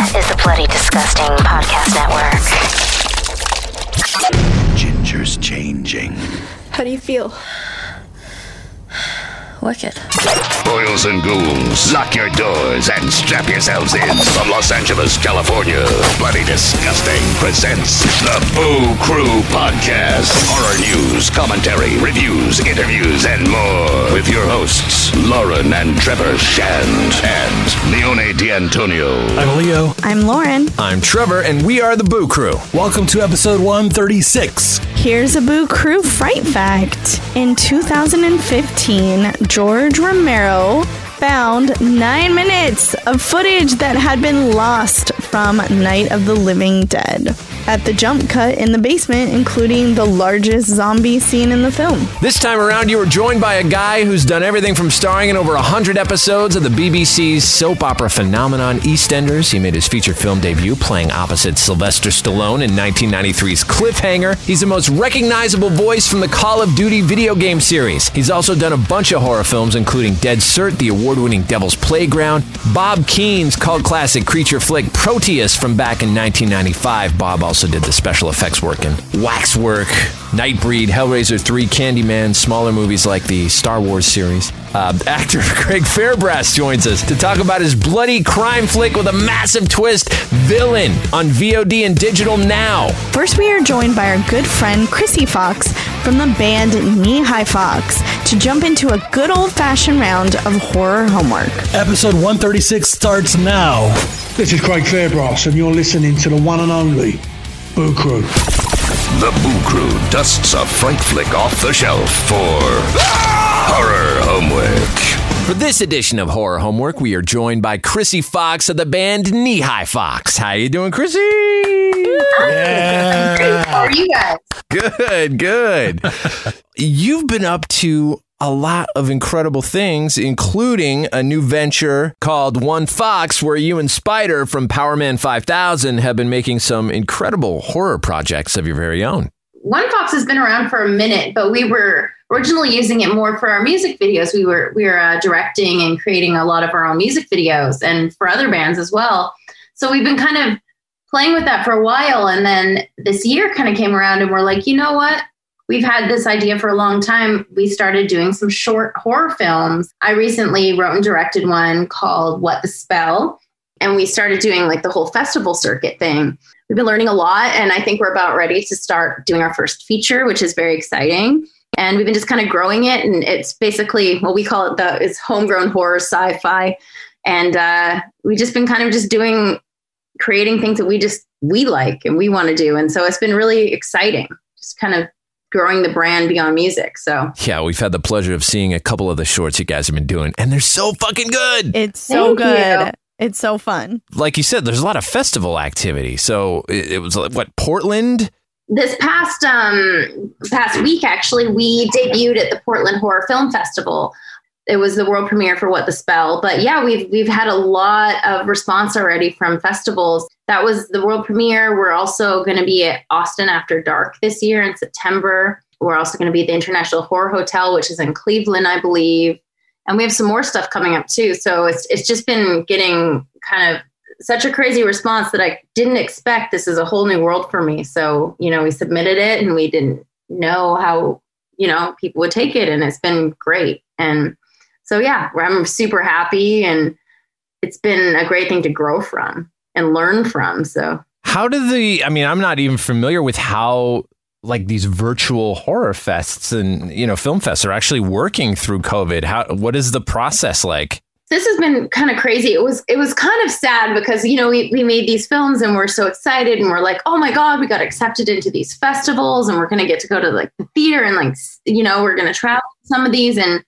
is the Bloody Disgusting Podcast Network. Ginger's changing. How do you feel? Wicked. Boils and ghouls, lock your doors and strap yourselves in. From Los Angeles, California, Bloody Disgusting presents the Boo Crew Podcast. Horror news, commentary, reviews, interviews, and more. With your hosts, Lauren and Trevor Shand and Leone D'Antonio. I'm Leo. I'm Lauren. I'm Trevor, and we are the Boo Crew. Welcome to episode 136. Here's a Boo Crew Fright Fact. In 2015, George Romero found nine minutes of footage that had been lost from Night of the Living Dead at the jump cut in the basement, including the largest zombie scene in the film. This time around, you were joined by a guy who's done everything from starring in over 100 episodes of the BBC's soap opera phenomenon EastEnders. He made his feature film debut playing opposite Sylvester Stallone in 1993's Cliffhanger. He's the most recognizable voice from the Call of Duty video game series. He's also done a bunch of horror films, including Dead Cert, the award winning Devil's Playground, Bob Keen's cult classic creature flick Proteus from back in 1995. Bob also did the special effects work in Waxwork, Nightbreed, Hellraiser 3, Candyman, smaller movies like the Star Wars series. Uh, actor Craig Fairbrass joins us to talk about his bloody crime flick with a massive twist, Villain, on VOD and digital now. First, we are joined by our good friend Krsy Fox from the band Knee High Fox to jump into a good old fashioned round of horror homework. Episode 136 starts now. This is Craig Fairbrass, and you're listening to the one and only Boo Crew. The Boo Crew dusts a fright flick off the shelf for horror homework. For this edition of Horror Homework, we are joined by Krsy Fox of the band Knee High Fox. How you doing, Krsy? Yeah. How are you guys? Good, good. You've been up to a lot of incredible things, including a new venture called One Fox, where you and Spider from Powerman 5000 have been making some incredible horror projects of your very own. One Fox has been around for a minute, but we were originally using it more for our music videos. We were we were uh, directing and creating a lot of our own music videos, and for other bands as well. So we've been kind of playing with that for a while, and then this year kind of came around, and we're like, you know what? We've had this idea for a long time. We started doing some short horror films. I recently wrote and directed one called What the Spell, and we started doing like the whole festival circuit thing. We've been learning a lot, and I think we're about ready to start doing our first feature, which is very exciting. And we've been just kind of growing it, and it's basically what we call it the is homegrown horror sci-fi, and uh, we've just been kind of just doing creating things that we just we like and we want to do, and so it's been really exciting, just kind of growing the brand beyond music. So Yeah, we've had the pleasure of seeing a couple of the shorts you guys have been doing, and they're so fucking good. It's so Thank good. you. It's so fun. Like you said, there's a lot of festival activity. So it, it was like, what, Portland? this past um past week actually we debuted at the Portland Horror Film Festival. It was the world premiere for What the Spell. But yeah, we've we've had a lot of response already from festivals. That was the world premiere. We're also going to be at Austin After Dark this year in September. We're also going to be at the International Horror Hotel, which is in Cleveland, I believe. And we have some more stuff coming up too. So it's it's just been getting kind of such a crazy response that I didn't expect. This is a whole new world for me. So, you know, we submitted it and we didn't know how, you know, people would take it. And it's been great. And so, yeah, I'm super happy. And it's been a great thing to grow from and learn from. So, How do the, I mean, I'm not even familiar with how like these virtual horror fests and, you know, film fests are actually working through COVID. How, what is the process like? this has been kind of crazy. It was it was kind of sad because you know we we made these films and we're so excited and we're like, oh my god, we got accepted into these festivals and we're gonna get to go to like the theater and like you know we're gonna travel some of these and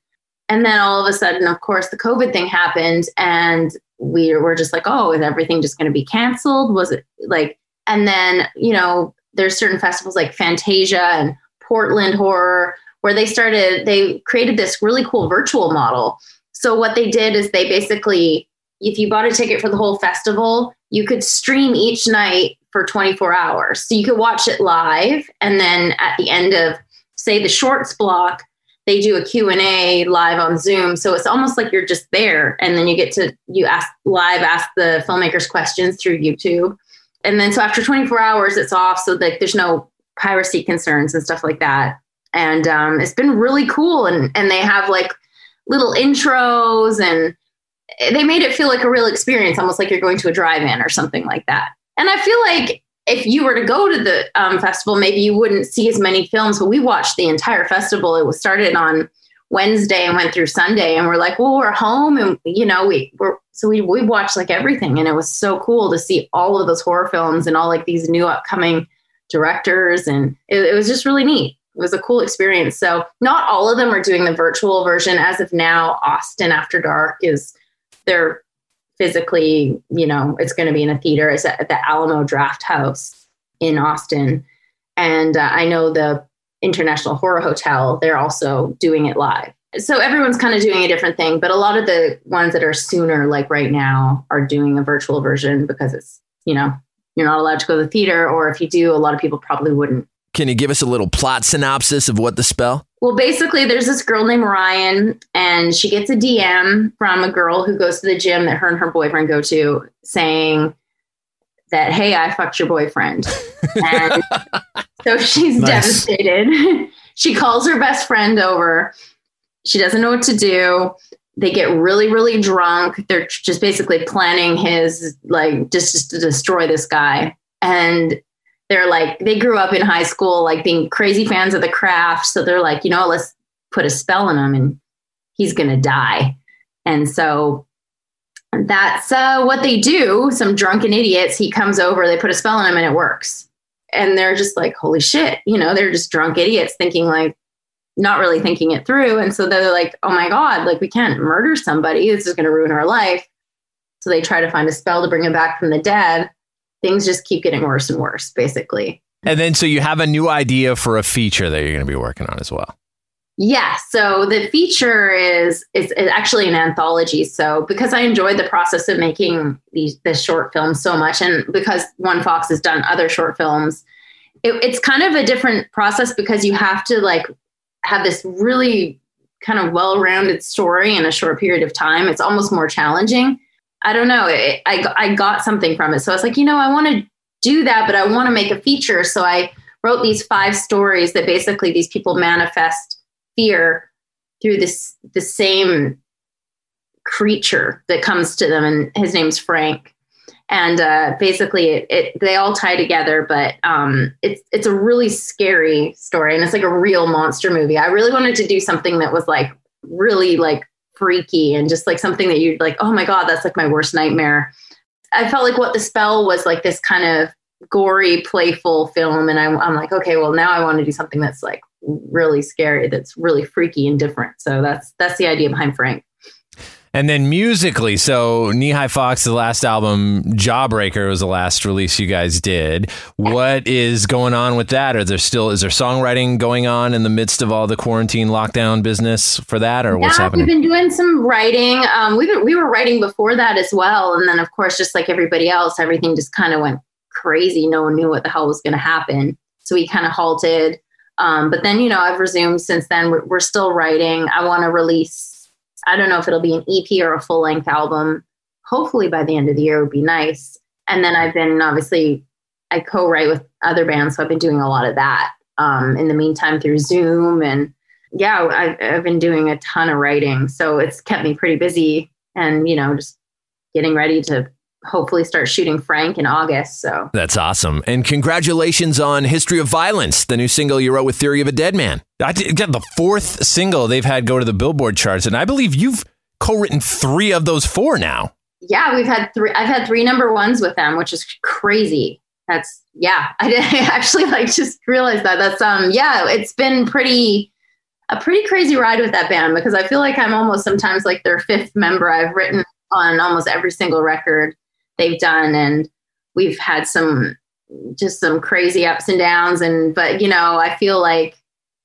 and then all of a sudden, of course, the COVID thing happened and we were just like, oh, is everything just gonna be canceled? Was it like? And then you know there's certain festivals like Fantasia and Portland Horror where they started they created this really cool virtual model so what they did is they basically, if you bought a ticket for the whole festival, you could stream each night for 24 hours. So you could watch it live, and then at the end of, say, the shorts block, they do a q&a live on zoom. So it's almost like you're just there and then you get to you ask live ask the filmmakers questions through youtube. And then so after 24 hours it's off. So like there's no piracy concerns and stuff like that. And um, it's been really cool and and they have like little intros and they made it feel like a real experience almost like you're going to a drive-in or something like that. And i feel like if you were to go to the um, festival maybe you wouldn't see as many films but we watched the entire festival. It was started on wednesday and went through sunday and we're like well we're home and you know we were so we, we watched like everything and it was so cool to see all of those horror films and all like these new upcoming directors and it, it was just really neat. It was a cool experience. So not all of them are doing the virtual version. As of now austin after dark is they're physically you know it's going to be in a theater. It's at the alamo drafthouse in austin. And uh, i know the international horror hotel they're also doing it live. So everyone's kind of doing a different thing but a lot of the ones that are sooner like right now are doing a virtual version because it's you know you're not allowed to go to the theater or if you do a lot of people probably wouldn't Can you give us a little plot synopsis of what the spell? well basically there's this girl named ryan and she gets a dm from a girl who goes to the gym that her and her boyfriend go to saying that hey i fucked your boyfriend. And so she's Nice. devastated. She calls her best friend over. She doesn't know what to do. They get really really drunk. They're just basically planning his like just, just to destroy this guy. And they're like they grew up in high school like being crazy fans of the craft. So they're like you know let's put a spell on him and he's gonna die. And so that's uh, what they do. Some drunken idiots he comes over they put a spell on him and it works. And they're just like holy shit you know they're just drunk idiots thinking like not really thinking it through. And so they're like oh my god like we can't murder somebody. This is going to ruin our life. So they try to find a spell to bring him back from the dead things just keep getting worse and worse basically And then so you have a new idea for a feature that you're going to be working on as well. Yeah, so the feature is is, is actually an anthology. So because I enjoyed the process of making these this short film so much, and because One Fox has done other short films, it, it's kind of a different process because you have to like have this really kind of well-rounded story in a short period of time. It's almost more challenging. I don't know. It, I I got something from it, so I was like, you know, I want to do that, but I want to make a feature. So I wrote these five stories that basically these people manifest fear through this the same creature that comes to them and his name's frank and uh, basically it, it they all tie together but um, it's it's a really scary story and it's like a real monster movie i really wanted to do something that was like really like freaky and just like something that you'd like oh my god that's like my worst nightmare. I felt like what the spell was like this kind of gory playful film and I'm, I'm like okay well now i want to do something that's like really scary that's really freaky and different. So that's that's the idea behind frank And then musically, so Knee High Fox, the last album, Jawbreaker was the last release you guys did. What is going on with that? Are there still is there songwriting going on in the midst of all the quarantine lockdown business for that, or what's happening? we've been doing some writing. Um, we, were, we were writing before that as well. And then of course just like everybody else everything just kind of went crazy. No one knew what the hell was going to happen. So we kind of halted. Um, but then you know i've resumed since then. We're, we're still writing. I want to release I don't know if it'll be an EP or a full length album. Hopefully by the end of the year would be nice. And then I've been obviously I co-write with other bands, so I've been doing a lot of that um, in the meantime through Zoom and yeah, I've, I've been doing a ton of writing, so it's kept me pretty busy and you know just getting ready to hopefully start shooting Frank in August. So That's awesome. And congratulations on History of Violence, the new single you wrote with Theory of a Deadman. I got the fourth single they've had go to the Billboard charts, and I believe you've co-written three of those four now. yeah, we've had three. I've had three number ones with them, which is crazy. That's yeah. I, did, I actually like just realized that. That's um yeah. It's been pretty a pretty crazy ride with that band because I feel like I'm almost sometimes like their fifth member. I've written on almost every single record they've done, and we've had some just some crazy ups and downs. And but you know, I feel like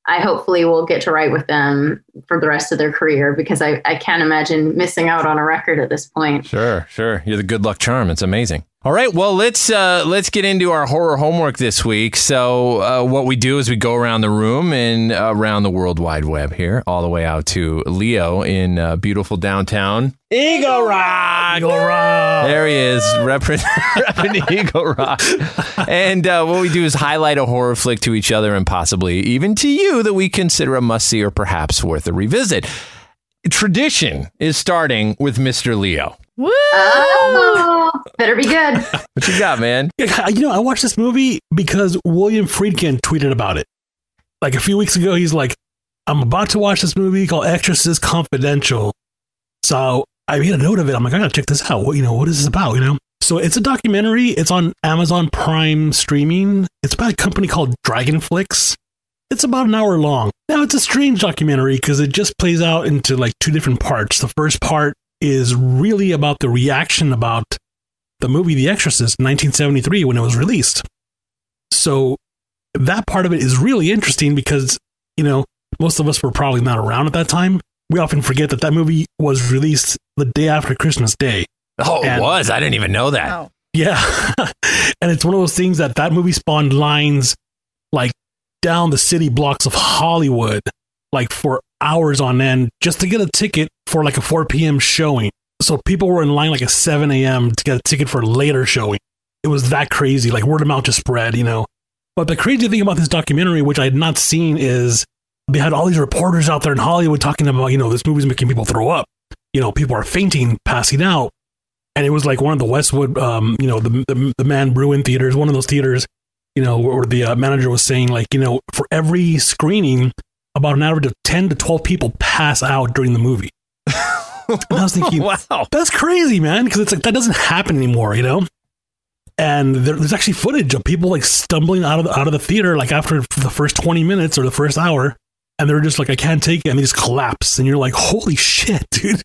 I hopefully will get to write with them for the rest of their career because I, I can't imagine missing out on a record at this point. Sure, sure. You're the good luck charm. It's amazing. All right, well let's uh, let's get into our horror homework this week. So uh, what we do is we go around the room and uh, around the World Wide Web here, all the way out to Leo in uh, beautiful downtown Eagle Rock. Eagle Rock. There he is, repping, repping Eagle Rock. And uh, what we do is highlight a horror flick to each other and possibly even to you that we consider a must see or perhaps worth a revisit. Tradition is starting with Mr. Leo. Woo! Oh, better be good. What you got, man? You know, I watched this movie because William Friedkin tweeted about it. Like a few weeks ago, he's like, I'm about to watch this movie called Exorcist Confidential. So I made a note of it. I'm like, I gotta check this out. What, you know, what is this about? You know? So it's a documentary. It's on Amazon Prime streaming. It's by a company called Dragonflix. It's about an hour long. Now it's a strange documentary because it just plays out into like two different parts. The first part is really about the reaction about the movie The Exorcist 1973 when it was released. So that part of it is really interesting because, you know, most of us were probably not around at that time. We often forget that that movie was released the day after Christmas Day. Oh, it And- was. I didn't even know that. Oh. Yeah. and it's one of those things that that movie spawned lines like down the city blocks of Hollywood, like for hours on end, just to get a ticket for like a 4 p.m. showing. So people were in line like at 7 a.m. to get a ticket for a later showing. It was that crazy. Like word of mouth just spread, you know. But the crazy thing about this documentary, which I had not seen, is they had all these reporters out there in Hollywood talking about, you know, this movie's making people throw up. You know, people are fainting, passing out and it was like one of the Westwood, um, you know, the, the the Mann Bruin theaters, one of those theaters, you know, where the uh, manager was saying like, you know, for every screening, about an average of ten to twelve people pass out during the movie. and I was thinking, wow. that's crazy, man, because it's like that doesn't happen anymore, you know. And there, there's actually footage of people like stumbling out of the, out of the theater like after the first twenty minutes or the first hour, and they're just like, I can't take it, and they just collapse, and you're like, holy shit, dude!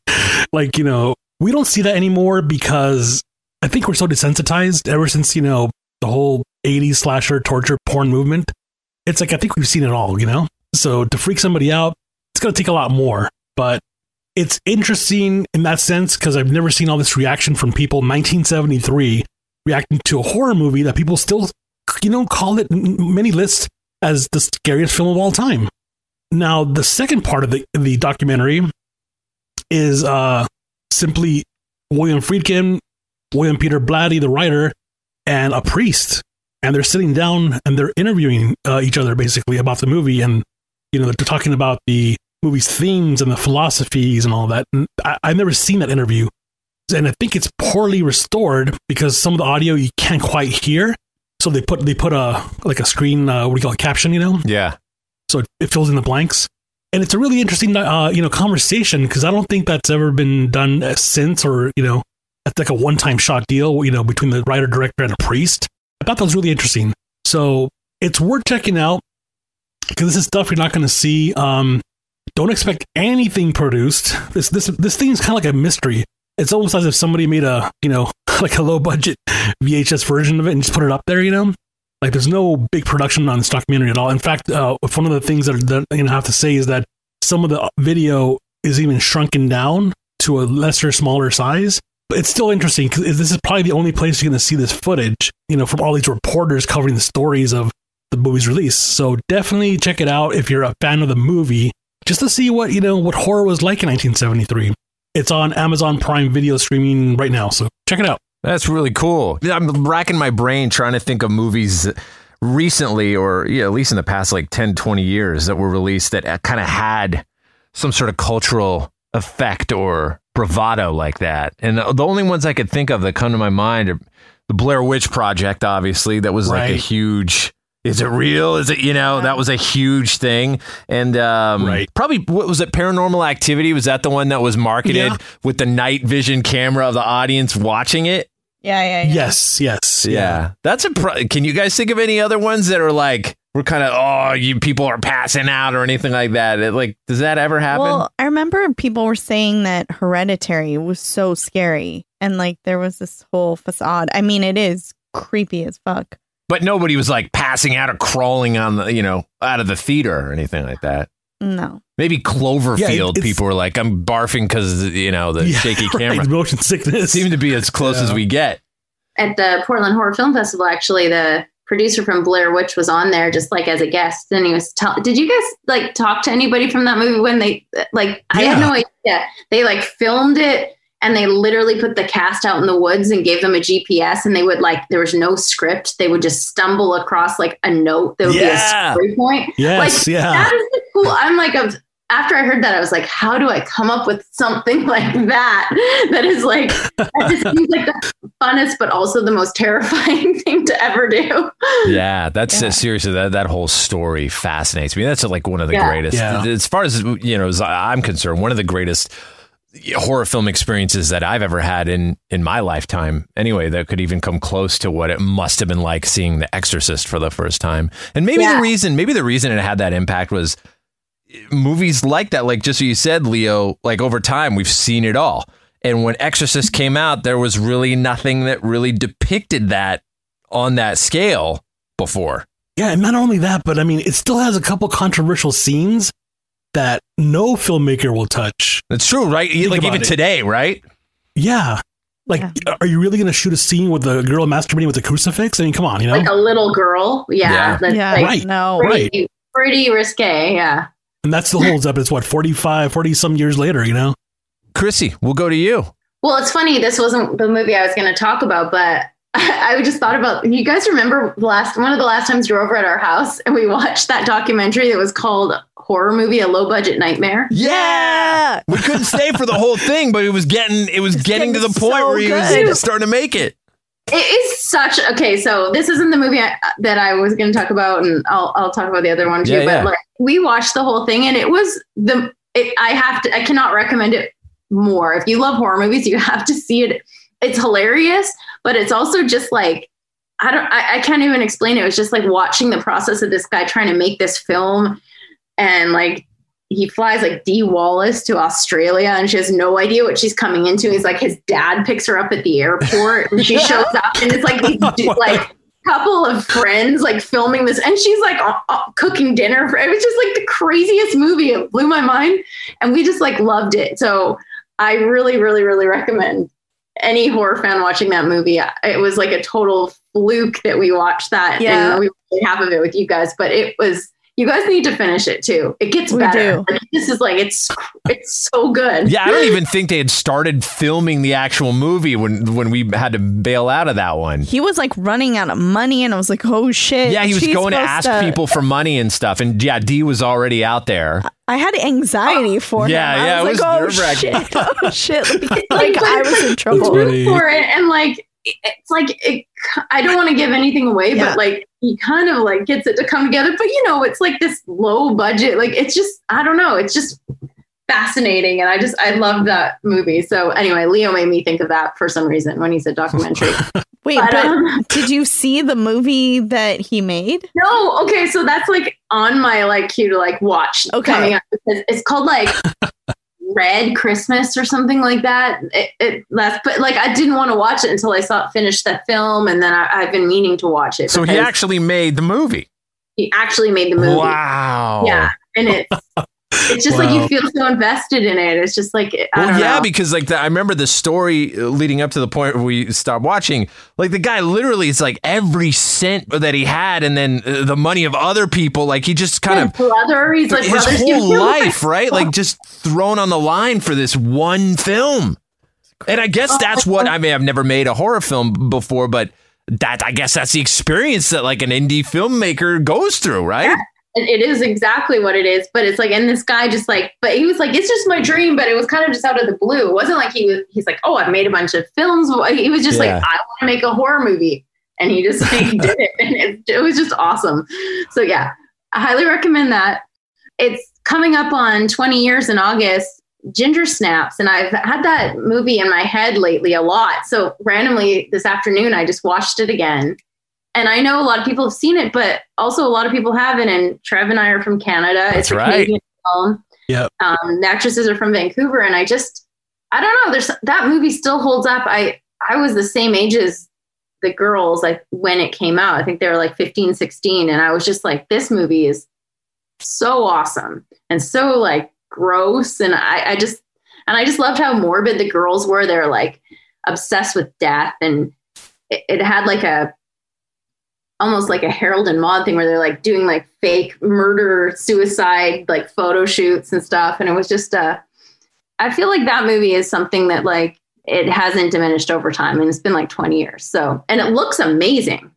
like you know, we don't see that anymore because I think we're so desensitized ever since you know the whole '80s slasher torture porn movement. It's like I think we've seen it all, you know. So to freak somebody out, it's gonna take a lot more, but it's interesting in that sense because I've never seen all this reaction from people. 1973 reacting to a horror movie that people still, you know, call it many lists as the scariest film of all time. Now, the second part of the the documentary is uh, simply William Friedkin, William Peter Blatty, the writer, and a priest, and they're sitting down and they're interviewing uh, each other basically about the movie, and you know they're talking about the movie's themes and the philosophies and all that. And I, I've never seen that interview, and I think it's poorly restored because some of the audio you can't quite hear. So they put they put a like a screen uh, what do you call it caption, you know, Yeah. so it, it fills in the blanks. And it's a really interesting, uh, you know, conversation because I don't think that's ever been done since, or you know, it's like a one-time shot deal, you know, between the writer, director, and a priest. I thought that was really interesting. So it's worth checking out because this is stuff you're not going to see. Um, don't expect anything produced. This this this thing's kind of like a mystery. It's almost as if somebody made a you know like a low budget VHS version of it and just put it up there. You know, like there's no big production on this documentary at all. In fact, uh, one of the things that, that you know, I have to say is that some of the video is even shrunken down to a lesser, smaller size. But it's still interesting because this is probably the only place you're going to see this footage, you know, from all these reporters covering the stories of the movie's release. So definitely check it out if you're a fan of the movie, just to see what you know what horror was like in 1973. It's on Amazon Prime Video streaming right now, so check it out. That's really cool. I'm racking my brain trying to think of movies recently or yeah, at least in the past like 10, 20 years that were released that uh, kind of had some sort of cultural effect or bravado like that. And the the only ones I could think of that come to my mind are the Blair Witch Project, obviously. That was like a huge. Is it real? Is it you know that was a huge thing, and um, Right. probably what was it? Paranormal Activity was that the one that was marketed Yeah. with the night vision camera of the audience watching it? Yeah, yeah, yeah. Yes, yes, Yeah. That's a pro- can you guys think of any other ones that are like we're kind of oh you people are passing out or anything like that? It, like does that ever happen? Well, I remember people were saying that Hereditary was so scary, and like there was this whole facade. I mean, it is creepy as fuck. But nobody was like passing out or crawling on the you know out of the theater or anything like that. No, Maybe Cloverfield Yeah, it- people were like I'm barfing because you know the Yeah, shaky right, camera motion sickness. seemed to be as close as we get. at the Portland Horror Film Festival, actually, the producer from Blair Witch was on there just like as a guest. And he was tell did you guys like talk to anybody from that movie when they like I had no idea. They like filmed it and they literally put the cast out in the woods and gave them a GPS and they would like there was no script. They would just stumble across like a note that would Yeah. be a story point. Yes, like, yeah. That is the cool. I'm like a after I heard that, I was like, how do I come up with something like that? That is like, that just seems like the funnest, but also the most terrifying thing to ever do. Yeah, that's Yeah. Uh, seriously that that whole story fascinates me. That's like one of the Yeah. greatest, Yeah. as far as you know, as I'm concerned, one of the greatest horror film experiences that I've ever had in in my lifetime. Anyway, that could even come close to what it must have been like seeing The Exorcist for the first time. And maybe the reason, maybe the reason it had that impact was eh, movies like that. Like just what you said, Leo. Like over time, we've seen it all. And when Exorcist came out, there was really nothing that really depicted that on that scale before. Yeah, and not only that, but I mean, it still has a couple controversial scenes that no filmmaker will touch. That's true, right? Think like even it. today, right? Yeah. Like, are you really going to shoot a scene with a girl masturbating with a crucifix? I mean, come on, you know? Like a little girl. Yeah. Yeah. That's Yeah, like Right. no. pretty, pretty risque. Yeah. and that still holds up. It's what, 45, 40 some years later, you know? Krsy, we'll go to you. Well, it's funny. This wasn't the movie I was going to talk about, but I just thought about. You guys remember the last one of the last times you were over at our house and we watched that documentary that was called "Horror Movie: A Low Budget Nightmare." Yeah. we couldn't stay for the whole thing, but it was getting it was It's getting, to the point so where he good. was starting to make it. It is such okay. So this isn't the movie I, that I was going to talk about, and I'll I'll talk about the other one too. Yeah, but yeah. like, we watched the whole thing, and it was the. It, I have to. I cannot recommend it more. If you love horror movies, you have to see it. It's hilarious, but it's also just like I don't. I, I can't even explain it. It was just like watching the process of this guy trying to make this film, and like he flies like Dee Wallace to Australia and she has no idea what she's coming into. He's like his dad picks her up at the airport and she shows up and it's like these like couple of friends like filming this and she's like uh, uh, cooking dinner for it was just like the craziest movie. It blew my mind and we just like loved it. So I really, really, really recommend any horror fan watching that movie. It was like a total fluke that we watched that Yeah. and we half of it with you guys, but it was you guys need to finish it too. It gets We better. do. Like, this is like it's it's so good. Yeah, I don't even think they had started filming the actual movie when when we had to bail out of that one. He was like running out of money, and I was like, "Oh shit!" Yeah, he was she's going to supposed ask people for money and stuff, and yeah, Dee was already out there. I had anxiety oh. for Yeah, him. I yeah, it was was like, "Oh shit! Oh shit!" Like, Like, like, I was in trouble. for it and like it's like it, I don't want to give anything away, Yeah. but like he kind of like gets it to come together. But you know, it's like this low budget. Like it's just I don't know. It's just fascinating, and I just I love that movie. So anyway, Leo made me think of that for some reason when he said documentary. Wait, But, but um, did you see the movie that he made? No, okay, so that's like on my like cue to like watch Okay. coming up because it's called like Red Christmas or something like that. It, it that's but like I didn't want to watch it until I saw it finish the film, and then I, I've been meaning to watch it. So he actually made the movie. he actually made the movie. Wow. Yeah, and it's it's just like you feel so invested in it. It's just like I Well, yeah, know. because like the, I remember the story uh, leading up to the point where we stopped watching. Like the guy literally, it's like every cent that he had, and then uh, the money of other people. Like he just kind His of brother, he's like his whole life, right? Like just thrown on the line for this one film. And I guess that's what I mean. I've never made a horror film before, but that I guess that's the experience that like an indie filmmaker goes through, right? it it is exactly what it is but it's like and this guy just like but he was like it's just my dream but it was kind of just out of the blue. It wasn't like he was he's like oh i've made a bunch of films. He was just Yeah. like i want to make a horror movie and he just he did it and it, it was just awesome. So yeah i highly recommend that. It's coming up on 20 years in august ginger snaps and i've had that movie in my head lately a lot. So randomly this afternoon i just watched it again and I know a lot of people have seen it, but also a lot of people haven't. And Trev and I are from Canada. That's it's a right. Canadian film. Yep. Um, the actresses are from Vancouver, and I just, I don't know. There's that movie still holds up. I I was the same age as the girls like when it came out. I think they were like 15, 16, and I was just like, this movie is so awesome and so like gross, and I I just and I just loved how morbid the girls were. They're like obsessed with death and it, it had like a almost like a Harold and Maude thing where they're like doing like fake murder suicide like photo shoots and stuff, and it was just uh, I feel like that movie is something that like it hasn't diminished over time, and it's been like twenty years. So, and it looks amazing.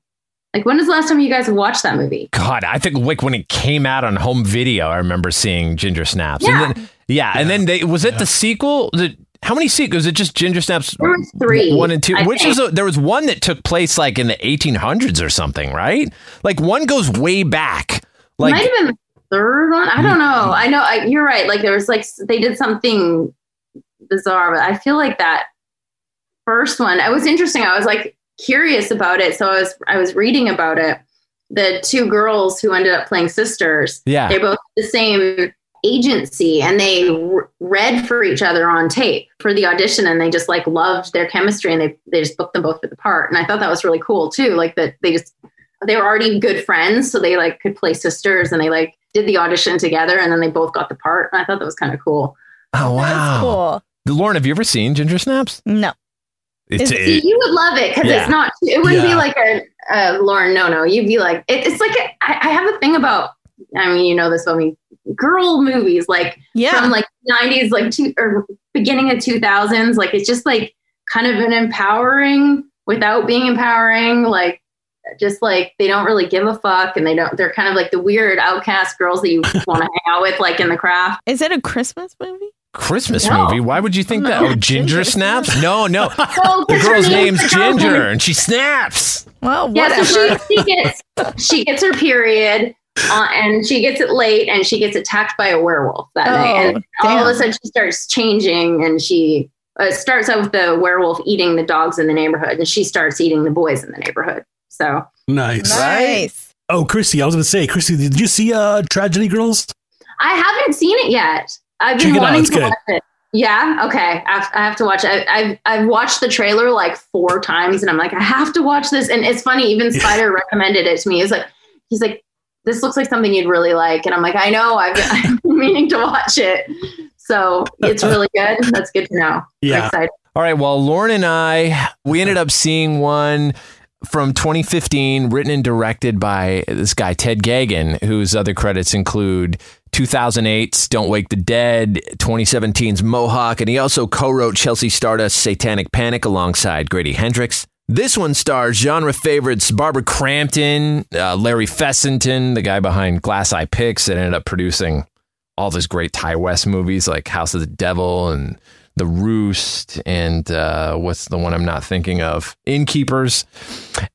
Like, when was the last time you guys watched that movie? God, I think like when it came out on home video, I remember seeing Ginger Snaps. Yeah. And then, yeah, and then they was it the sequel? The, how many sequels? Was it just Ginger Snaps There was three. one and two? I Which think. is a, there was one that took place like in the 1800s or something, right? Like one goes way back. Like Might have been the third one. I don't know. I know I, you're right. Like there was like they did something bizarre, but I feel like that first one. It was interesting. I was like curious about it, so I was I was reading about it. The two girls who ended up playing sisters. Yeah. they both the same agency, and they r- read for each other on tape for the audition, and they just like loved their chemistry, and they they just booked them both for the part. And I thought that was really cool too. Like that they just they were already good friends, so they like could play sisters, and they like did the audition together, and then they both got the part. And I thought that was kind of cool. oh wow. Cool. Lauren, have you ever seen Ginger Snaps? No. It's Is- See, you would love it because Yeah. it's not. It wouldn't be like a, a Lauren. No, no. You'd be like, it, it's like a, I, I have a thing about. I mean, you know this about me. Girl movies, like Yeah. from like '90s, like two or beginning of 2000s. Like it's just like kind of an empowering without being empowering. Like just like they don't really give a fuck, and they don't. They're kind of like the weird outcast girls that you want to hang out with, like in the craft. Is it a Christmas movie? Christmas No. movie. Why would you think that? Oh, Ginger Ginger Snaps? No, no. Well, The 'cause her girl's name's Ginger and she snaps. Well, Yeah, so she, she gets she gets her period, uh, and she gets it late, and she gets attacked by a werewolf that Oh, night, and all of a sudden she starts changing, and she uh, starts out with the werewolf eating the dogs in the neighborhood, and she starts eating the boys in the neighborhood. So Nice. nice. Oh, Christy, I was going to say, Christy, did you see uh, Tragedy Girls? I haven't seen it yet. I've been Check it out, wanting it's to good. watch it. Yeah, okay. I have, to watch it. I, I've I've watched the trailer like four times, and I'm like, I have to watch this. And it's funny, even Yeah. Spider recommended it to me. He's like, he's like, this looks like something you'd really like, and I'm like, I know. I've I've been meaning to watch it. So it's really good. That's good to know. Yeah. All right. Well, Lauren and I, we ended up seeing one from 2015, written and directed by this guy, Ted Geoghegan, whose other credits include 2008's Don't Wake the Dead, 2017's Mohawk, and he also co wrote Chelsea Stardust's Satanic Panic alongside Grady Hendrix. This one stars genre favorites Barbara Crampton, uh, Larry Fessenden, the guy behind Glass Eye Pix that ended up producing all those great Ti West movies like House of the Devil and The Roost and uh, what's the one I'm not thinking of? Innkeepers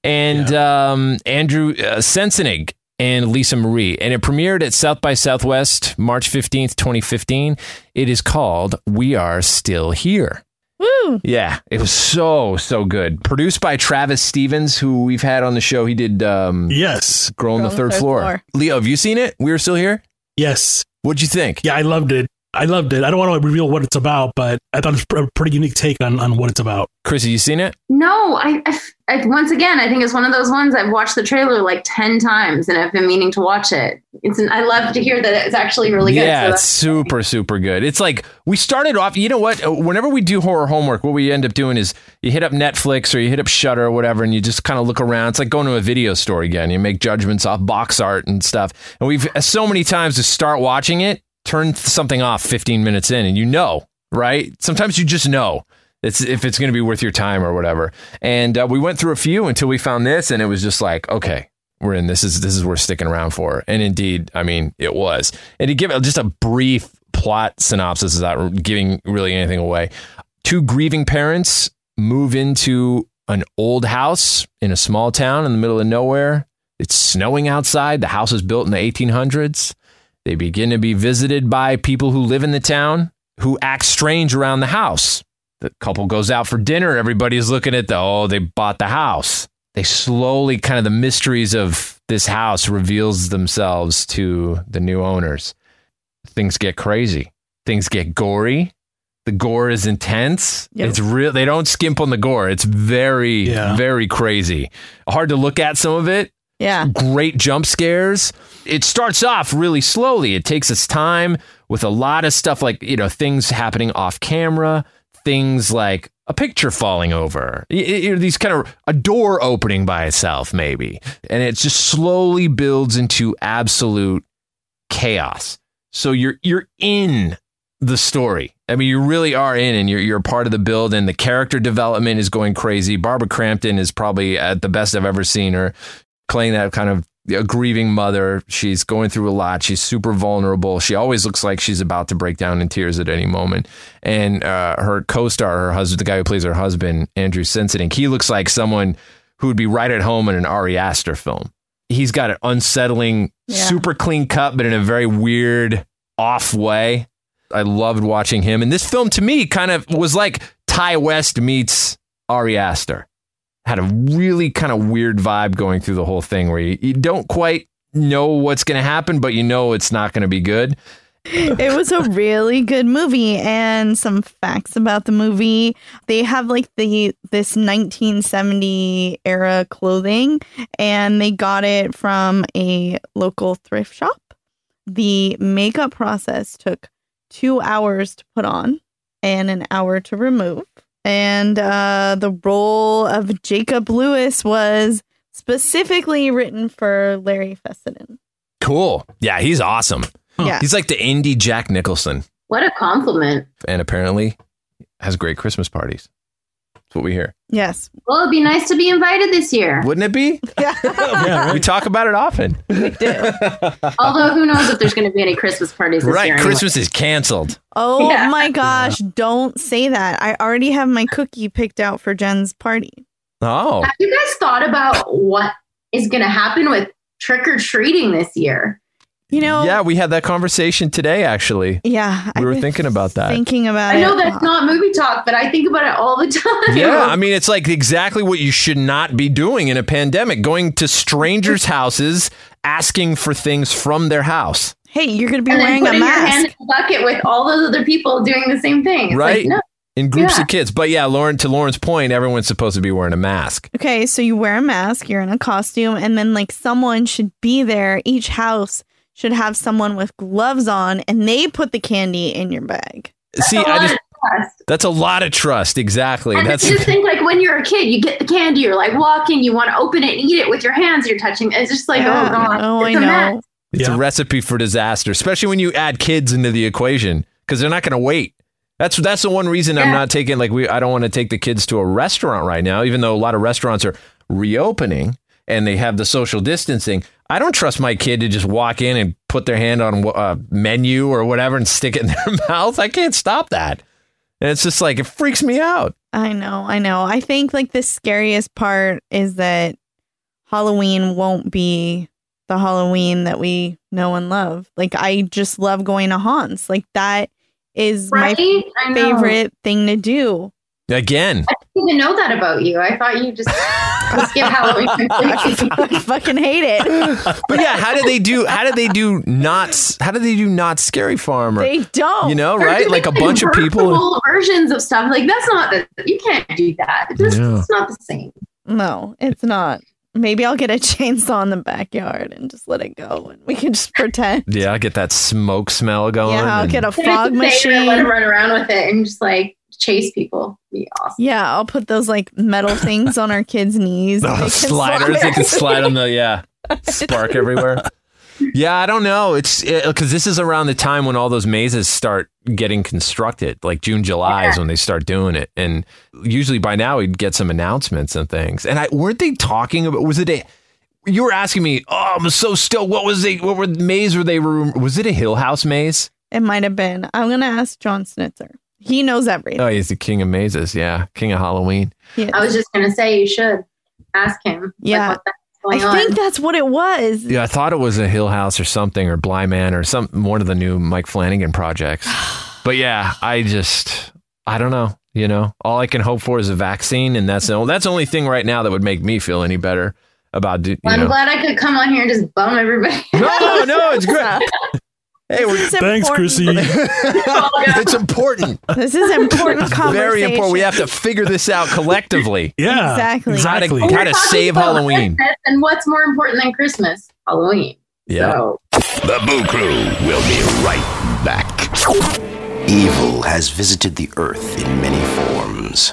and um, Andrew uh, Sensenig and Lisa Marie. And it premiered at South by Southwest March 15th, 2015. It is called We Are Still Here. Woo. Yeah, it was so, so good. Produced by Travis Stevens, who we've had on the show. He did um, Yes. Girl on the Third, floor. Leo, have you seen it? We Are Still Here? Yes. What'd you think? Yeah, I loved it. I loved it. I don't want to reveal what it's about, but I thought it's a pretty unique take on, on what it's about. Krsy, you seen it? No, I, I, I once again, I think it's one of those ones I've watched the trailer like ten times, and I've been meaning to watch it. It's an, I love to hear that it's actually really good. Yeah, So it's super, super good. It's like we started off. You know what? Uh, whenever we do horror homework, what we end up doing is you hit up Netflix or you hit up Shudder or whatever, and you just kind of look around. It's like going to a video store again. You make judgments off box art and stuff. And we've uh, so many times to start watching it, turn something off 15 minutes in, and you know, right? Sometimes you just know. It's if it's going to be worth your time or whatever. And uh, we went through a few until we found this, and it was just like, okay, we're in. This is this is worth sticking around for. And indeed, I mean, it was. And to give just a brief plot synopsis without giving really anything away, two grieving parents move into an old house in a small town in the middle of nowhere. It's snowing outside. The house is built in the 1800s. They begin to be visited by people who live in the town who act strange around the house. The couple goes out for dinner. Everybody's looking at the, oh, they bought the house. They slowly, kind of the mysteries of this house reveals themselves to the new owners. Things get crazy. Things get gory. The gore is intense. Yep. It's real. They don't skimp on the gore. It's very, Yeah. very crazy. Hard to look at some of it Yeah. great jump scares. It starts off really slowly. It takes its time with a lot of stuff like, you know, things happening off camera, things like a picture falling over, y- y- these kind of a door opening by itself, maybe, and it just slowly builds into absolute chaos. So you're you're in the story. I mean, you really are in, and you're you're part of the build, and the character development is going crazy. Barbara Crampton is probably at the best I've ever seen her, playing that kind of a grieving mother. She's going through a lot. She's super vulnerable. She always looks like she's about to break down in tears at any moment. And uh, her co-star, her husband, the guy who plays her husband, Andrew Sensenig, he looks like someone who would be right at home in an Ari Aster film. He's got an unsettling, Yeah. super clean cut, but in a very weird, off way. I loved watching him. And this film to me kind of was like Ti West meets Ari Aster. Had a really kind of weird vibe going through the whole thing where you, you don't quite know what's going to happen, but you know it's not going to be good. it was a really good movie and some facts about the movie. They have like the this 1970 era clothing and they got it from a local thrift shop. The makeup process took two hours to put on and an hour to remove and uh, the role of jacob lewis was specifically written for larry fessenden Cool. Yeah, he's awesome. yeah He's like the indie Jack Nicholson What a compliment. and apparently has great Christmas parties. That's what we hear. yes Well, it'd be nice to be invited this year. Wouldn't it be? Yeah, right. We talk about it often. We do. Although, who knows if there's going to be any Christmas parties this right. year? anyway. Christmas is canceled. Oh Yeah. my gosh, don't say that. I already have my cookie picked out for Jen's party. Oh. Have you guys thought about what is going to happen with trick or treating this year? You know, Yeah, we had that conversation today, actually. yeah. We were I've thinking about that. Thinking about I know it. that's not movie talk, but I think about it all the time. Yeah, I mean, it's like exactly what you should not be doing in a pandemic going to strangers' houses asking for things from their house. Hey, you're gonna be and then wearing a putting your hand mask. in the bucket with all those other people doing the same thing. It's Right. Like, no, in groups Yeah. of kids. But yeah, Lauren, to Lauren's point, everyone's supposed to be wearing a mask. Okay, so you wear a mask, you're in a costume, and then like someone should be there. Each house should have someone with gloves on, and they put the candy in your bag. See, I just. Trust. That's a lot of trust. Exactly. And That's I just think like when you're a kid, you get the candy, you're like walking, you want to open it and eat it with your hands, you're touching. It's just like, oh, Yeah. oh god, Oh, I it's a mess. know. it's Yeah. a recipe for disaster, especially when you add kids into the equation because they're not going to wait. That's that's the one reason I'm not taking like we I don't want to take the kids to a restaurant right now, even though a lot of restaurants are reopening and they have the social distancing. I don't trust my kid to just walk in and put their hand on a uh, menu or whatever and stick it in their mouth. I can't stop that. And it's just like it freaks me out. I know, I know. I think like the scariest part is that Halloween won't be the Halloween that we know and love. Like I just love going to haunts. Like that is Right? my favorite thing to do. Again, I didn't even know that about you. I thought you just skip Halloween completely. I fucking hate it. but yeah, how did they do? How did they do not? How did they do not scary farm? Or, They don't. you know, They're right? Like a bunch of people. virtual versions of stuff. Like that's not the you can't do that. It's, just, Yeah. it's not the same. No, it's not. Maybe I'll get a chainsaw in the backyard and just let it go and we can just pretend. Yeah, I get that smoke smell going. Yeah, I'll and- get a fog I just stay there and Let him run around with it and just like chase people. Be awesome. Yeah, I'll put those like metal things on our kids' knees. Oh, They can sliders. They can slide on the yeah, spark everywhere. Yeah, I don't know. It's because this is around the time when all those mazes start getting constructed, like June, July is when they start doing it, and usually by now we'd get some announcements and things. And I weren't they talking about? Was it a? You were asking me. Oh, I'm so still. What was they? What were the maze? Were they? Was it a Hill House maze? It might have been. I'm gonna ask John Schnitzer. He knows everything. Oh, he's the king of mazes. Yeah, king of Halloween. He. I was just gonna say you should ask him. Yeah. Like, what the I think on. that's what it was. Yeah, I thought it was a Hill House or something, or Bly Manor, or some one of the new Mike Flanagan projects. but yeah, I just I don't know. You know, all I can hope for is a vaccine, and that's the that's the only thing right now that would make me feel any better about do- you Well, I'm know. glad I could come on here and just bum everybody. No, no, it's great. Hey, we're, This Thanks, important. Krsy. it's important, This is important conversation. very important. We have to figure this out collectively. Yeah, Exactly. Exactly. Gotta- We're gotta save Halloween. Christmas, And what's more important than Christmas? Halloween. Yeah. So The Boo Crew will be right back. Evil has visited the earth in many forms.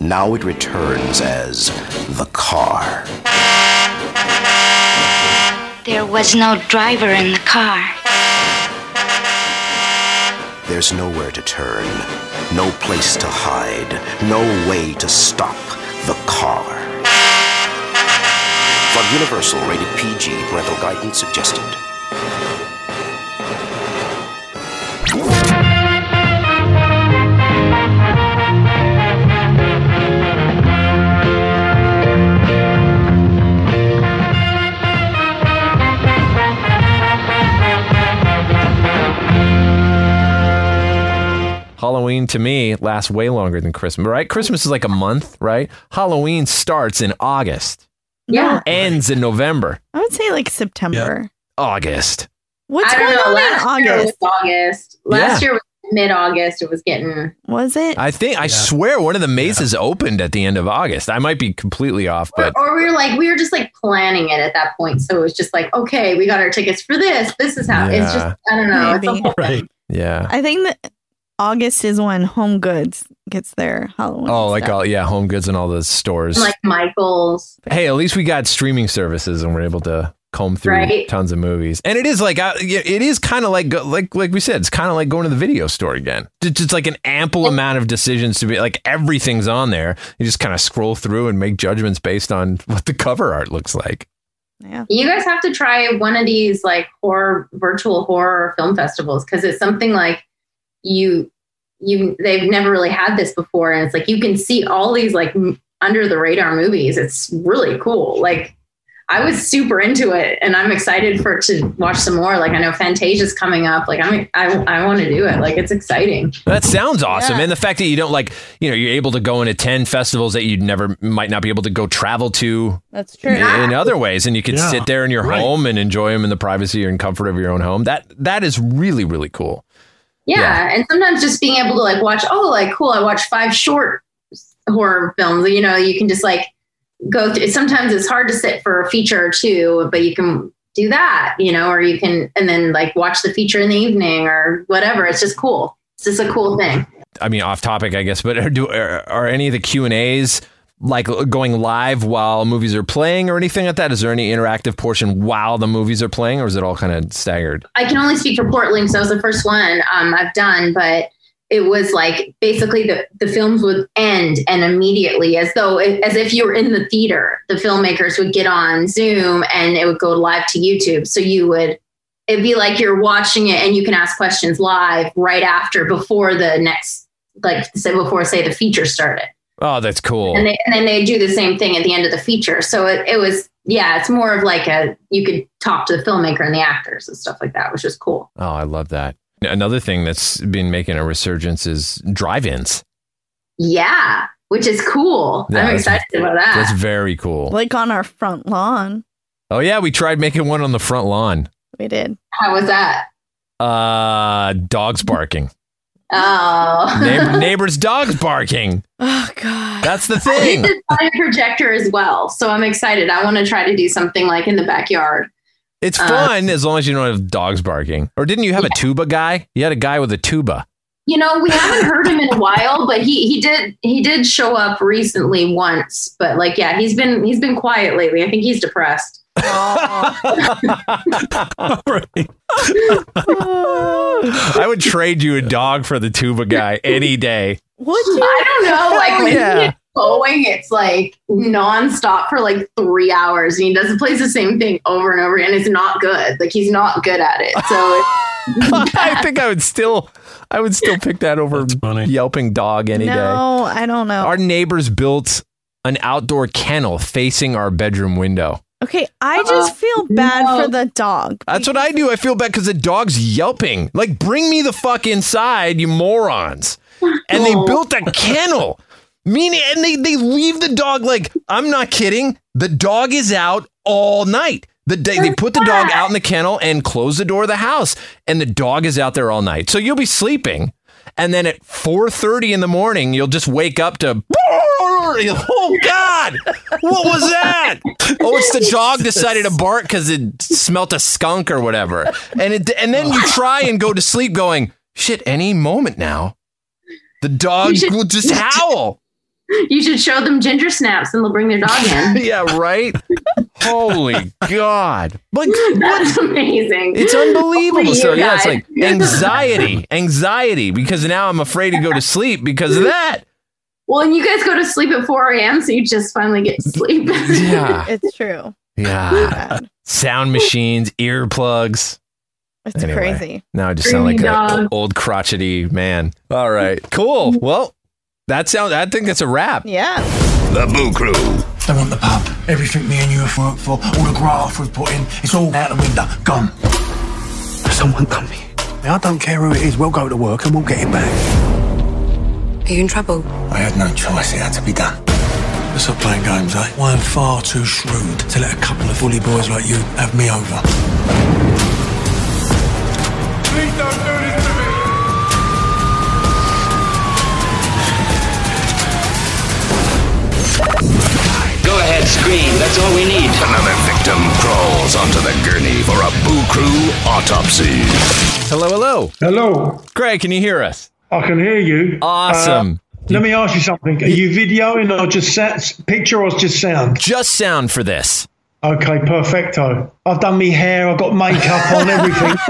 Now it returns as the car. There was no driver in the car. There's nowhere to turn, no place to hide, no way to stop the car. From Universal, rated PG, parental guidance suggested. Halloween to me lasts way longer than Christmas, right? Christmas is like a month, right? Halloween starts in August, Yeah. ends in November. I would say like September. August. What's I going know. on Last in year August? was August. Last Yeah. year was mid August. It was getting. Was it? I think I swear one of the mazes opened at the end of August. I might be completely off, but or we were like, we were just like planning it at that point. So it was just like, okay, we got our tickets for this. This is how it's just, I don't know. It's a whole Right. thing. yeah. I think that August is when Home Goods gets their Halloween. Oh, like stuff. all yeah, Home Goods and all the stores. Like Michael's. hey, at least we got streaming services and we're able to comb through Right. tons of movies. And it is like uh, yeah, it is kind of like like like we said, it's kind of like going to the video store again. It's just like an ample amount of decisions to be like everything's on there. You just kind of scroll through and make judgments based on what the cover art looks like. yeah. You guys have to try one of these like horror, virtual horror film festivals because it's something like you, you, they've never really had this before. And it's like you can see all these like m- under the radar movies. It's really cool. Like, I was super into it and I'm excited for to watch some more. Like I know Fantasia's coming up. Like I'm I, I want to do it. Like it's exciting. That sounds awesome. Yeah. And the fact that you don't like, you know, you're able to go and attend festivals that you'd never might not be able to go travel to That's true. in other ways and you could Yeah, sit there in your right. home and enjoy them in the privacy and comfort of your own home. That that is really really cool. Yeah. Yeah. And sometimes just being able to like watch, oh, like cool, I watched five short horror films. You know, you can just like go through sometimes it's hard to sit for a feature or two, but you can do that, you know, or you can and then like watch the feature in the evening or whatever. It's just cool. It's just a cool thing. I mean, off topic, I guess, but are, do, are, are any of the Q and A's like going live while movies are playing or anything like that? Is there any interactive portion while the movies are playing, or is it all kind of staggered? I can only speak for Portland, so that was the first one um, I've done, but it was like basically the, the films would end and immediately as though as if you were in the theater the filmmakers would get on zoom and it would go live to youtube so you would it'd be like you're watching it and you can ask questions live right after before the next like say before say the feature started Oh, that's cool. and, they, and then they do the same thing at the end of the feature so it, it was yeah it's more of like a you could talk to the filmmaker and the actors and stuff like that which is cool Oh, I love that. Another thing that's been making a resurgence is drive-ins. Yeah, which is cool. Yeah, I'm excited about that. That's very cool. Like on our front lawn. Oh yeah, we tried making one on the front lawn. We did. How was that? Uh, dogs barking. Oh. Neigh- neighbors' dogs barking. Oh God. That's the we thing. did buy a projector as well, so I'm excited. I want to try to do something like in the backyard. It's Uh, fun as long as you don't have dogs barking. Or didn't you have a tuba guy? You had a guy with a tuba. You know, we haven't heard him in a while, but he he did he did show up recently once. But like, yeah, he's been he's been quiet lately. I think he's depressed. Right. I would trade you a dog for the tuba guy any day. Would you? I don't know, like when yeah. he's going, it's like nonstop for like three hours, and he does plays the same thing over and over, and it's not good. Like he's not good at it. So. I think I would still I would still pick that over yelping dog any day. no, I don't know. Our neighbors built an outdoor kennel facing our bedroom window. Okay, I uh, just feel bad no. for the dog. That's what I do. I feel bad because the dog's yelping. Like, bring me the fuck inside, you morons. And they built a kennel. Meaning, and they, they leave the dog like, I'm not kidding. The dog is out all night. The day they put the dog out in the kennel and close the door of the house, and the dog is out there all night. So you'll be sleeping, and then at 4:30 in the morning, you'll just wake up to. Oh God! What was that? Oh, it's the dog decided to bark because it smelt a skunk or whatever, and it and then you try and go to sleep, going, "Shit, any moment now, the dog should- will just howl." You should show them ginger snaps and they'll bring their dog in. yeah, right. Holy God! But That's amazing. It's unbelievable. Only So yeah, it's like anxiety, anxiety, because now I'm afraid to go to sleep because of that. Well, and you guys go to sleep at 4 a.m., so you just finally get to sleep. Yeah, It's true. yeah. Sound machines, earplugs. It's Anyway. crazy. Now I just sound like an old crotchety man. All right, cool. Well, that sounds. I think that's a wrap. Yeah. The Boo Crew. They want the pub. Everything me and you have worked for, all the graft we've put in, it's all out the window. Gone. Someone come here. Now, I don't care who it is, we'll go to work and we'll get it back. Are you in trouble? I had no choice, it had to be done. Let's stop playing games, eh? Why I am far too shrewd to let a couple of bully boys like you have me over. Scream. That's all we need. Another victim crawls onto the gurney for a Boo Crew autopsy. Hello, hello, Hello, Greg. Can you hear us? I can hear you. Awesome. Uh, let me ask you something. Are you videoing or just sa- picture or just sound? Just sound for this. Okay, perfecto. I've done me hair, I've got makeup on, everything.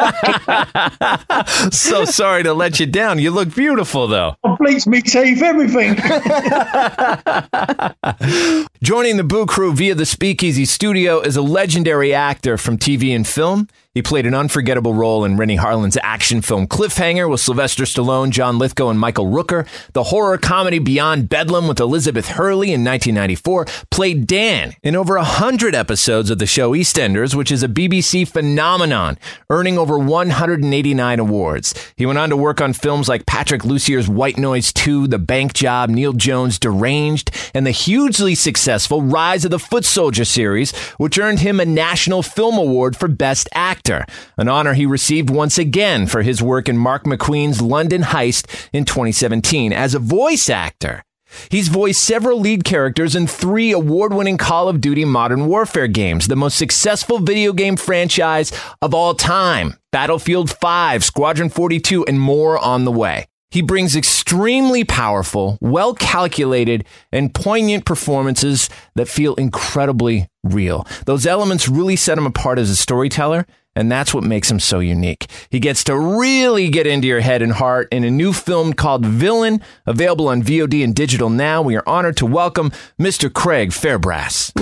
So sorry to let you down. You look beautiful though. I've bleached me teeth, everything. Joining the Boo Crew via the Speakeasy Studio is a legendary actor from TV and film. He played an unforgettable role in Renny Harlin's action film Cliffhanger with Sylvester Stallone, John Lithgow, and Michael Rooker. The horror comedy Beyond Bedlam with Elizabeth Hurley in 1994. Played Dan in over 100 episodes of the show EastEnders, which is a BBC phenomenon, earning over 189 awards. He went on to work on films like Patrick Lussier's White Noise 2, The Bank Job, Neil Jones' Deranged, and the hugely successful Rise of the Foot Soldier series, which earned him a National Film Award for Best Actor, an honor he received once again for his work in Mark McQueen's London Heist in 2017 as a voice actor. He's voiced several lead characters in three award winning Call of Duty Modern Warfare games, the most successful video game franchise of all time Battlefield 5, Squadron 42, and more on the way. He brings extremely powerful, well calculated, and poignant performances that feel incredibly real. Those elements really set him apart as a storyteller, and that's what makes him so unique. He gets to really get into your head and heart in a new film called Villain, available on VOD and digital now. We are honored to welcome Mr. Craig Fairbrass.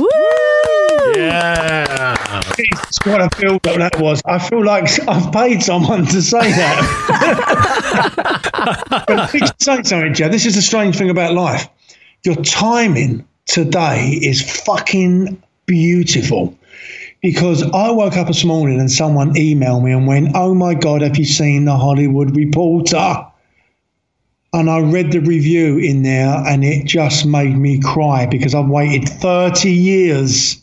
Yeah. It's what I feel that that was. I feel like I've paid someone to say that. but let me say something, Joe. This is the strange thing about life. Your timing today is fucking beautiful. Because I woke up this morning and someone emailed me and went, Oh my God, have you seen the Hollywood Reporter? And I read the review in there and it just made me cry because I've waited 30 years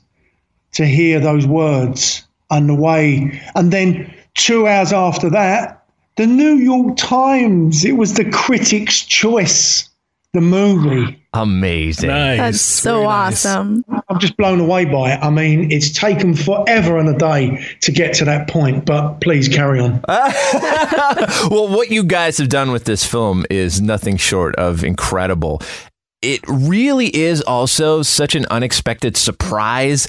to hear those words and the way. And then two hours after that, the New York Times, it was the critics' choice, the movie. Amazing. Nice. That's so Very nice. awesome. I'm just blown away by it. I mean, it's taken forever and a day to get to that point, but please carry on. well, what you guys have done with this film is nothing short of incredible. It really is also such an unexpected surprise.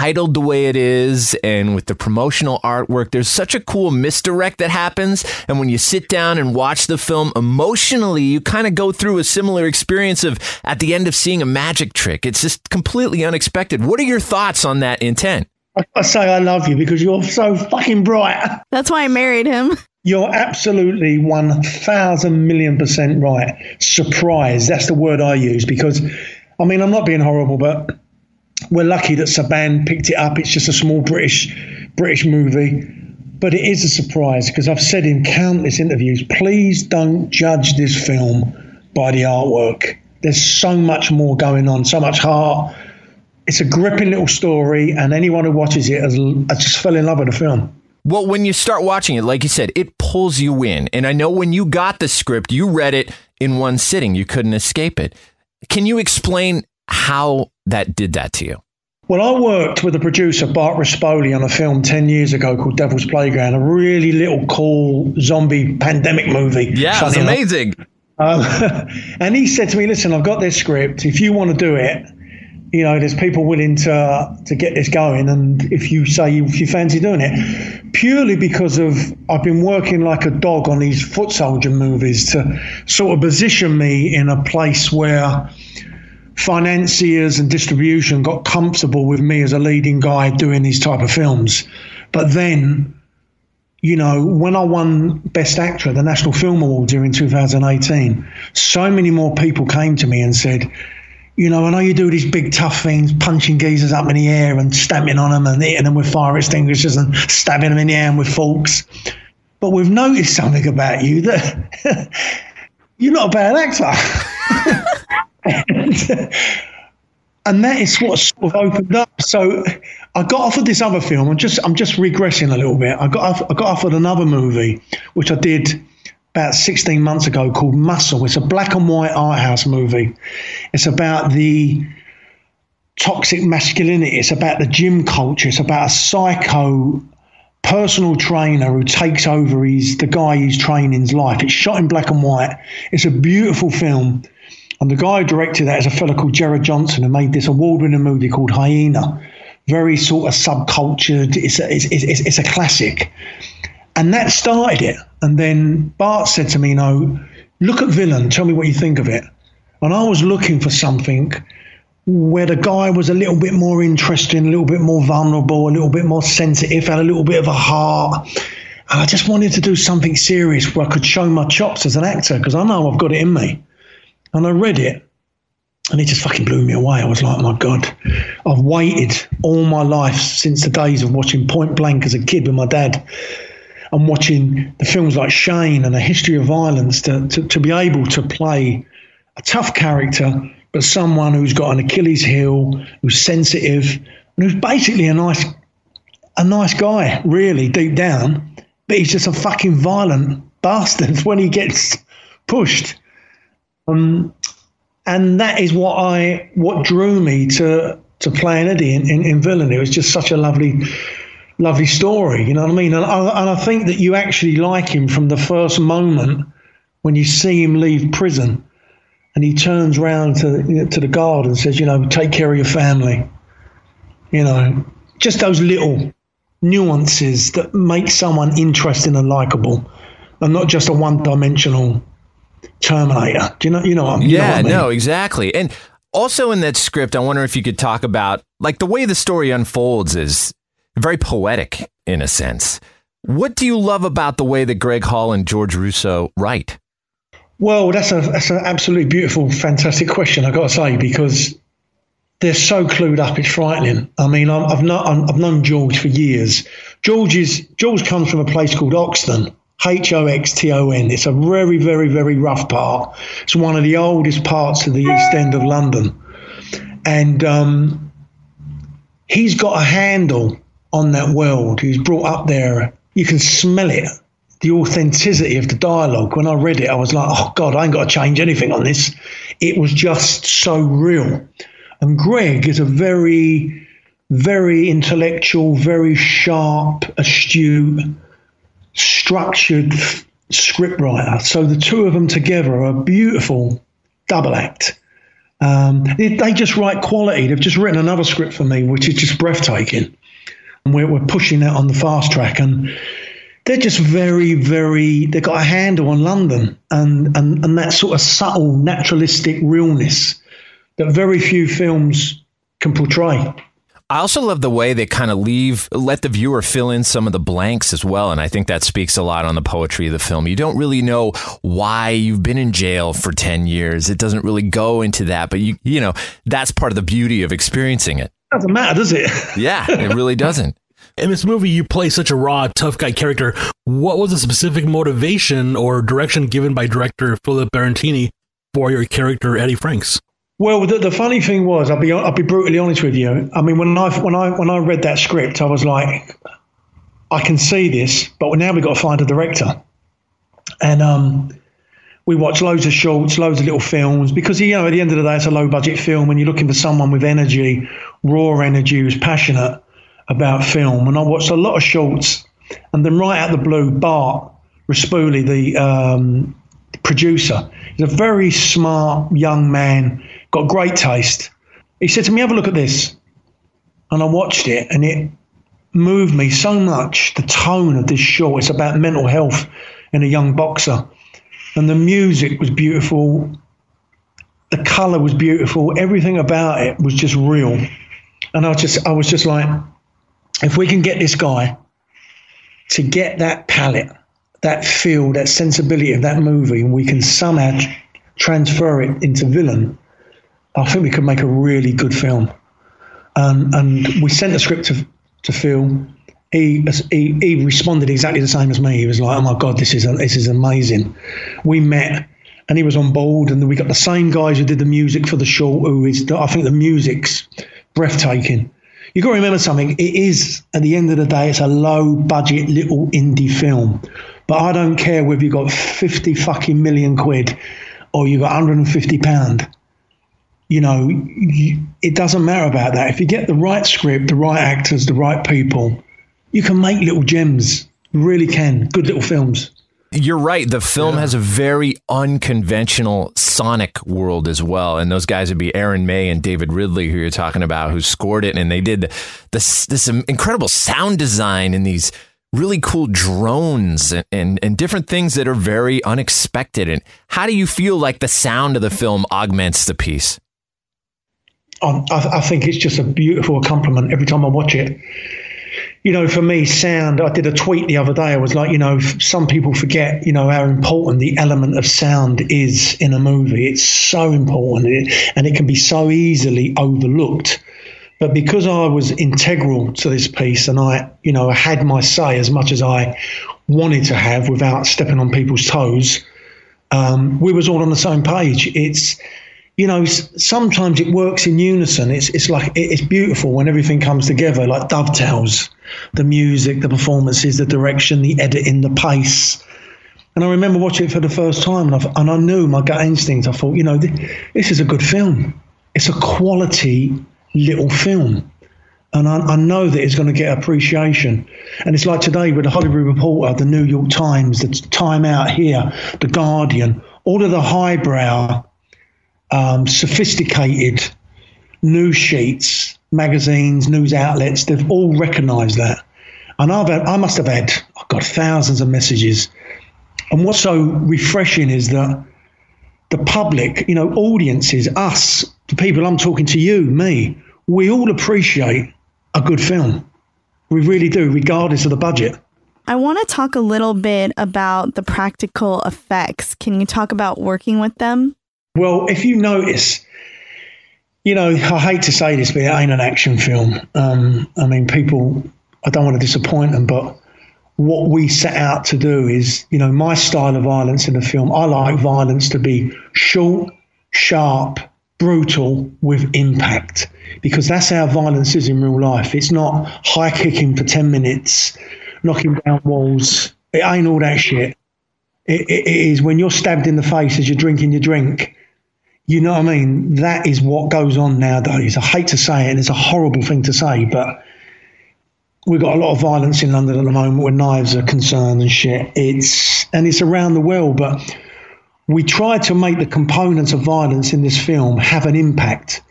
Titled the way it is, and with the promotional artwork, there's such a cool misdirect that happens. And when you sit down and watch the film emotionally, you kind of go through a similar experience of at the end of seeing a magic trick. It's just completely unexpected. What are your thoughts on that intent? I, I say I love you because you're so fucking bright. That's why I married him. You're absolutely 1,000 million percent right. Surprise. That's the word I use because, I mean, I'm not being horrible, but we're lucky that Saban picked it up. It's just a small British British movie. But it is a surprise because I've said in countless interviews, please don't judge this film by the artwork. There's so much more going on, so much heart. It's a gripping little story, and anyone who watches it has, has just fell in love with the film. Well, when you start watching it, like you said, it pulls you in. And I know when you got the script, you read it in one sitting. You couldn't escape it. Can you explain how that did that to you? Well, I worked with the producer Bart Ruspoli on a film 10 years ago called Devil's Playground, a really little cool zombie pandemic movie. Yeah, it was amazing. Um, and he said to me, "Listen, I've got this script. If you want to do it, you know, there's people willing to to get this going. And if you say you, if you fancy doing it, purely because of I've been working like a dog on these foot soldier movies to sort of position me in a place where." Financiers and distribution got comfortable with me as a leading guy doing these type of films. But then, you know, when I won Best Actor at the National Film Awards during 2018, so many more people came to me and said, you know, I know you do these big tough things, punching geezers up in the air and stamping on them and hitting them with fire extinguishers and stabbing them in the hand with forks. But we've noticed something about you that you're not a bad actor. and, that is what sort of opened up. So I got offered this other film. I'm just I'm just regressing a little bit. I got I got offered another movie, which I did about 16 months ago called Muscle. It's a black and white art house movie. It's about the toxic masculinity. It's about the gym culture. It's about a psycho personal trainer who takes over his the guy he's training's life. It's shot in black and white. It's a beautiful film. And the guy who directed that is a fellow called Gerard Johnson who made this award-winning movie called Hyena. Very sort of subcultured. It's a, it's, it's, it's a classic. And that started it. And then Bart said to me, know, look at Villain, tell me what you think of it. And I was looking for something where the guy was a little bit more interesting, a little bit more vulnerable, a little bit more sensitive, had a little bit of a heart. And I just wanted to do something serious where I could show my chops as an actor because I know I've got it in me. And I read it and it just fucking blew me away. I was like, oh my God, I've waited all my life since the days of watching Point Blank as a kid with my dad and watching the films like Shane and A History of Violence to, to, to be able to play a tough character, but someone who's got an Achilles heel, who's sensitive, and who's basically a nice, a nice guy, really, deep down, but he's just a fucking violent bastard when he gets pushed. Um, and that is what I what drew me to to playing Eddie in, in, in Villain. It was just such a lovely lovely story. You know what I mean? And I, and I think that you actually like him from the first moment when you see him leave prison, and he turns round to to the guard and says, "You know, take care of your family." You know, just those little nuances that make someone interesting and likable, and not just a one-dimensional Terminator. Do you know? You know? You yeah, know I mean? no, exactly. And also in that script, I wonder if you could talk about like the way the story unfolds is very poetic in a sense. What do you love about the way that Greg Hall and George Russo write? Well, that's a that's an absolutely beautiful, fantastic question. I got to say because they're so clued up, it's frightening. I mean, I've not I've known George for years. George is George comes from a place called Hoxton, H O X T O N. It's a very, very, very rough part. It's one of the oldest parts of the East End of London. And um, he's got a handle on that world. He's brought up there. You can smell it, the authenticity of the dialogue. When I read it, I was like, oh, God, I ain't got to change anything on this. It was just so real. And Greg is a very, very intellectual, very sharp, astute, structured scriptwriter. So the two of them together are a beautiful double act. Um, they, they, just write quality. They've just written another script for me, which is just breathtaking. And we're, we're pushing that on the fast track. And they're just very, very, they've got a handle on London and, and, and that sort of subtle, naturalistic realness that very few films can portray. I also love the way they kind of leave, let the viewer fill in some of the blanks as well. And I think that speaks a lot on the poetry of the film. You don't really know why you've been in jail for 10 years. It doesn't really go into that, but you, you know, that's part of the beauty of experiencing it. Doesn't matter, does it? yeah, it really doesn't. In this movie, you play such a raw, tough guy character. What was the specific motivation or direction given by director Philip Barantini for your character, Eddie Franks? Well, the, the, funny thing was, I'll be I'll be brutally honest with you. I mean, when I when I when I read that script, I was like, I can see this, but now we've got to find a director. And um, we watched loads of shorts, loads of little films, because you know at the end of the day, it's a low budget film, and you're looking for someone with energy, raw energy, who's passionate about film. And I watched a lot of shorts, and then right out the blue, Bart Ruspoli, the um, producer. He's a very smart young man, got great taste. He said to me, "Have a look at this," and I watched it, and it moved me so much. The tone of this short. It's about mental health in a young boxer, and the music was beautiful. The color was beautiful. Everything about it was just real, and I just, I was just like, if we can get this guy to get that palette, that feel, that sensibility of that movie, and we can somehow transfer it into villain, I think we could make a really good film. Um, and we sent the script to, to Phil. He, he he responded exactly the same as me. He was like, "Oh my god, this is this is amazing." We met, and he was on board, and we got the same guys who did the music for the short. Who is I think the music's breathtaking you've got to remember something. It is, at the end of the day, it's a low budget little indie film. But I don't care whether you've got 50 fucking million quid or you've got 150 pound. You know, you, it doesn't matter about that. If you get the right script, the right actors, the right people, you can make little gems. You really can. Good little films. You're right. The film yeah. has a very unconventional sonic world as well. And those guys would be Aaron May and David Ridley, who you're talking about, who scored it. And they did this, this incredible sound design and these really cool drones and, and, and different things that are very unexpected. And how do you feel like the sound of the film augments the piece? I, I think it's just a beautiful accompaniment every time I watch it you know, for me, sound, I did a tweet the other day. I was like, you know, some people forget, you know, how important the element of sound is in a movie. It's so important and it can be so easily overlooked. But because I was integral to this piece and I, you know, I had my say as much as I wanted to have without stepping on people's toes, um, we was all on the same page. It's, you know, sometimes it works in unison. It's it's like it's beautiful when everything comes together, like dovetails. The music, the performances, the direction, the editing, the pace. And I remember watching it for the first time, and, i and I knew my gut instinct. I thought, you know, this, this is a good film. It's a quality little film and I, I, know that it's going to get appreciation. And it's like today with the Hollywood Reporter, the New York Times, the Time Out here, the Guardian, all of the highbrow um, sophisticated news sheets, magazines, news outlets, they've all recognised that. And I've had, I must have had, I've got thousands of messages. And what's so refreshing is that the public, you know, audiences, us, the people I'm talking to you, me, we all appreciate a good film. We really do, regardless of the budget. I want to talk a little bit about the practical effects. Can you talk about working with them? Well, if you notice, you know, I hate to say this, but it ain't an action film. Um, I mean, people, I don't want to disappoint them, but what we set out to do is, you know, my style of violence in the film, I like violence to be short, sharp, brutal with impact because that's how violence is in real life. It's not high kicking for 10 minutes, knocking down walls. It ain't all that shit. It, it, it is when you're stabbed in the face as you're drinking your drink you know what I mean? That is what goes on nowadays. I hate to say it, and it's a horrible thing to say, but we've got a lot of violence in London at the moment where knives are concerned and shit. It's and it's around the world, but we try to make the components of violence in this film have an impact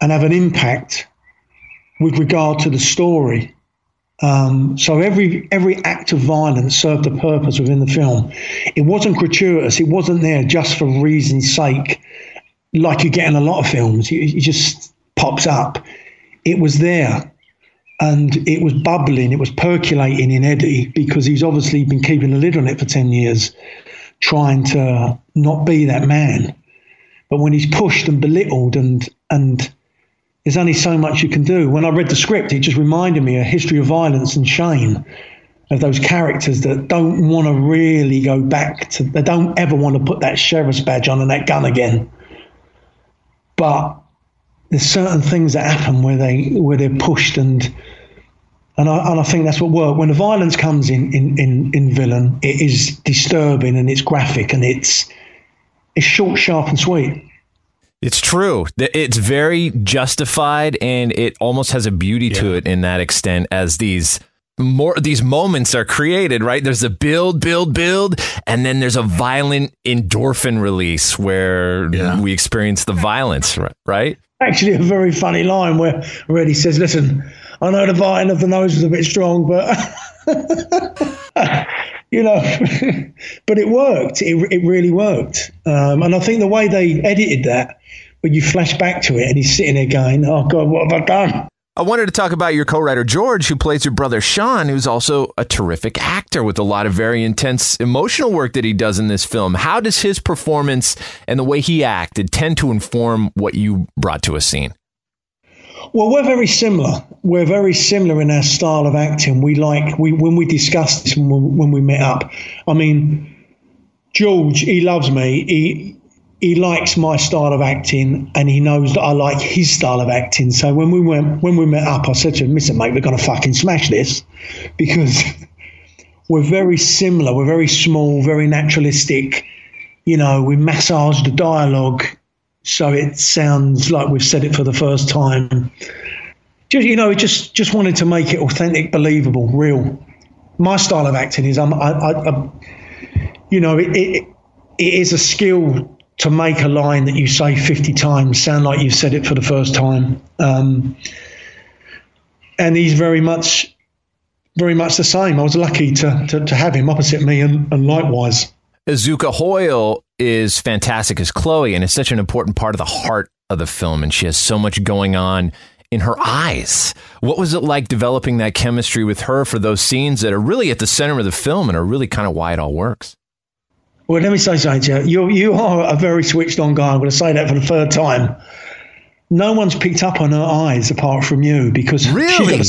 and have an impact with regard to the story. Um, so every every act of violence served a purpose within the film. It wasn't gratuitous. It wasn't there just for reason's sake, like you get in a lot of films. It, it just pops up. It was there, and it was bubbling. It was percolating in Eddie because he's obviously been keeping a lid on it for ten years, trying to not be that man. But when he's pushed and belittled and and there's only so much you can do. When I read the script, it just reminded me a history of violence and shame of those characters that don't want to really go back to, they don't ever want to put that sheriff's badge on and that gun again. But there's certain things that happen where they where they're pushed and and I, and I think that's what worked. When the violence comes in, in, in, in villain, it is disturbing and it's graphic and it's it's short, sharp, and sweet. It's true. It's very justified and it almost has a beauty yeah. to it in that extent as these more these moments are created, right? There's a build, build, build, and then there's a violent endorphin release where Yeah. we experience the violence, right? Actually, a very funny line where where he says, "Listen, I know the biting of the nose was a bit strong, but you know, but it worked. It it really worked. Um, and I think the way they edited that, when you flash back to it, and he's sitting there going, "Oh God, what have I done?" I wanted to talk about your co-writer George, who plays your brother Sean, who's also a terrific actor with a lot of very intense emotional work that he does in this film. How does his performance and the way he acted tend to inform what you brought to a scene? Well, we're very similar. We're very similar in our style of acting. We like we when we discussed this when we, when we met up. I mean, George, he loves me. He he likes my style of acting, and he knows that I like his style of acting. So when we went when we met up, I said to him, "Listen, mate, we're to fucking smash this," because we're very similar. We're very small, very naturalistic. You know, we massage the dialogue so it sounds like we've said it for the first time. Just you know, just just wanted to make it authentic, believable, real. My style of acting is I'm, I, I, I you know, it, it it is a skill to make a line that you say 50 times sound like you've said it for the first time. Um, and he's very much, very much the same. I was lucky to to, to have him opposite me, and, and likewise. Izuka Hoyle is fantastic as Chloe, and it's such an important part of the heart of the film, and she has so much going on in her eyes. What was it like developing that chemistry with her for those scenes that are really at the center of the film and are really kind of why it all works? Well, let me say something to you. You, you are a very switched on guy. I'm going to say that for the third time. No one's picked up on her eyes apart from you because Really? a-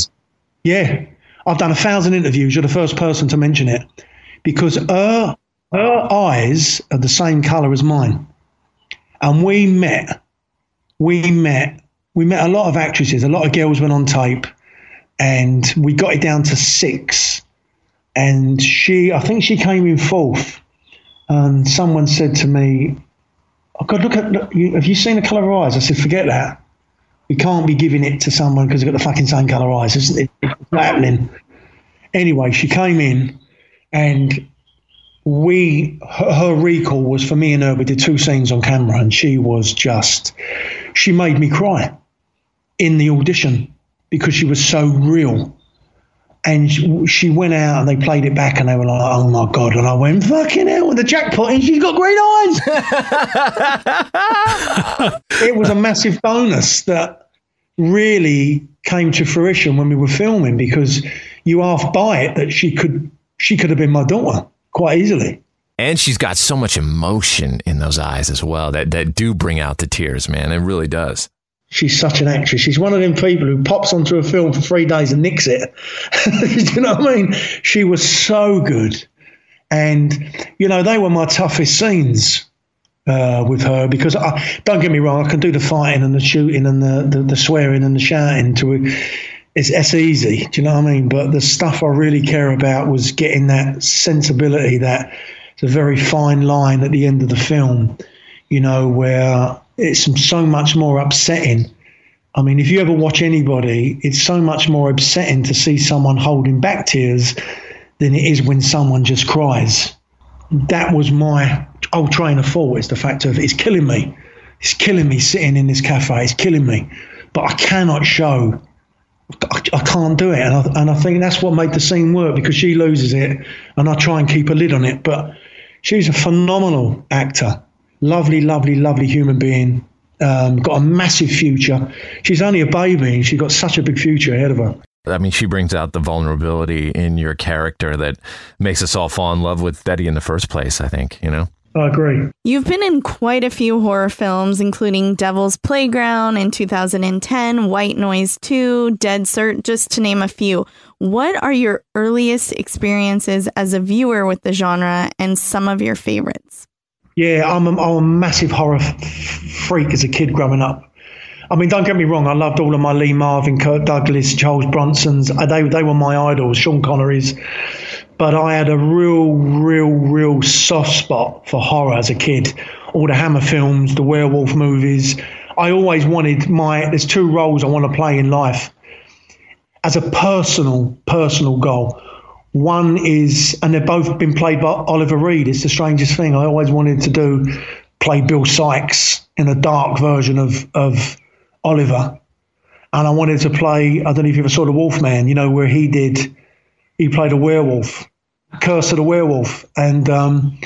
yeah, I've done a thousand interviews. You're the first person to mention it because her her eyes are the same color as mine, and we met. We met. We met a lot of actresses. A lot of girls went on tape, and we got it down to six. And she, I think she came in fourth and someone said to me, "Oh God, look at look, you, have you seen the colour of eyes?" I said, "Forget that. We can't be giving it to someone because they've got the fucking same colour eyes. It's, it's not happening." Anyway, she came in, and we her, her recall was for me and her. We did two scenes on camera, and she was just she made me cry in the audition because she was so real. And she, went out and they played it back and they were like, oh my God. And I went, fucking hell, with the jackpot. And she's got green eyes. it was a massive bonus that really came to fruition when we were filming because you half buy it that she could she could have been my daughter quite easily. And she's got so much emotion in those eyes as well that, that do bring out the tears, man. It really does. She's such an actress. She's one of them people who pops onto a film for three days and nicks it. Do you know what I mean? She was so good. And, you know, they were my toughest scenes uh, with her because, I, don't get me wrong, I can do the fighting and the shooting and the, the, the swearing and the shouting to it's, it's easy. Do you know what I mean? But the stuff I really care about was getting that sensibility, that it's a very fine line at the end of the film, you know, where it's so much more upsetting. I mean, if you ever watch anybody, it's so much more upsetting to see someone holding back tears than it is when someone just cries. That was my old train of thought is the fact of it's killing me. It's killing me sitting in this cafe. It's killing me. But I cannot show. I, I can't do it. And I, and I think that's what made the scene work because she loses it and I try and keep a lid on it. But she's a phenomenal actor lovely, lovely, lovely human being. Um, got a massive future. She's only a baby, and she's got such a big future ahead of her. I mean, she brings out the vulnerability in your character that makes us all fall in love with Betty in the first place, I think, you know? I agree. You've been in quite a few horror films, including Devil's Playground in 2010, White Noise 2, Dead Cert, just to name a few. What are your earliest experiences as a viewer with the genre and some of your favorites? Yeah, I'm a, I'm a massive horror f- freak as a kid growing up. I mean, don't get me wrong. I loved all of my Lee Marvin, Kirk Douglas, Charles Bronson's. Uh, They they were my idols, Sean Connery's. But I had a real, real, real soft spot for horror as a kid. All the Hammer films, the werewolf movies. I always wanted my. There's two roles I want to play in life. as a personal personal goal. One is, and they've both been played by Oliver Reed. It's the strangest thing. I always wanted to do play Bill Sikes in a dark version of of Oliver, and I wanted to play. I don't know if you ever saw the Wolfman. You know where he did. He played a werewolf, Curse of the Werewolf, and um,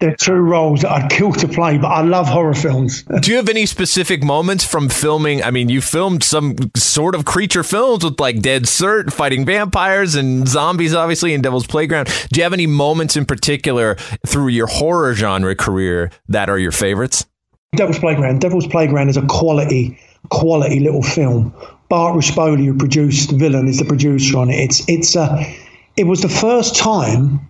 they're two roles that I'd kill to play, but I love horror films. Do you have any specific moments from filming? I mean, you filmed some sort of creature films with like Dead Cert fighting vampires and zombies, obviously, in Devil's Playground. Do you have any moments in particular through your horror genre career that are your favorites? Devil's Playground. Devil's Playground is a quality, quality little film. Bart Ruspoli, who produced the Villain, is the producer on it. It's it's a. It was the first time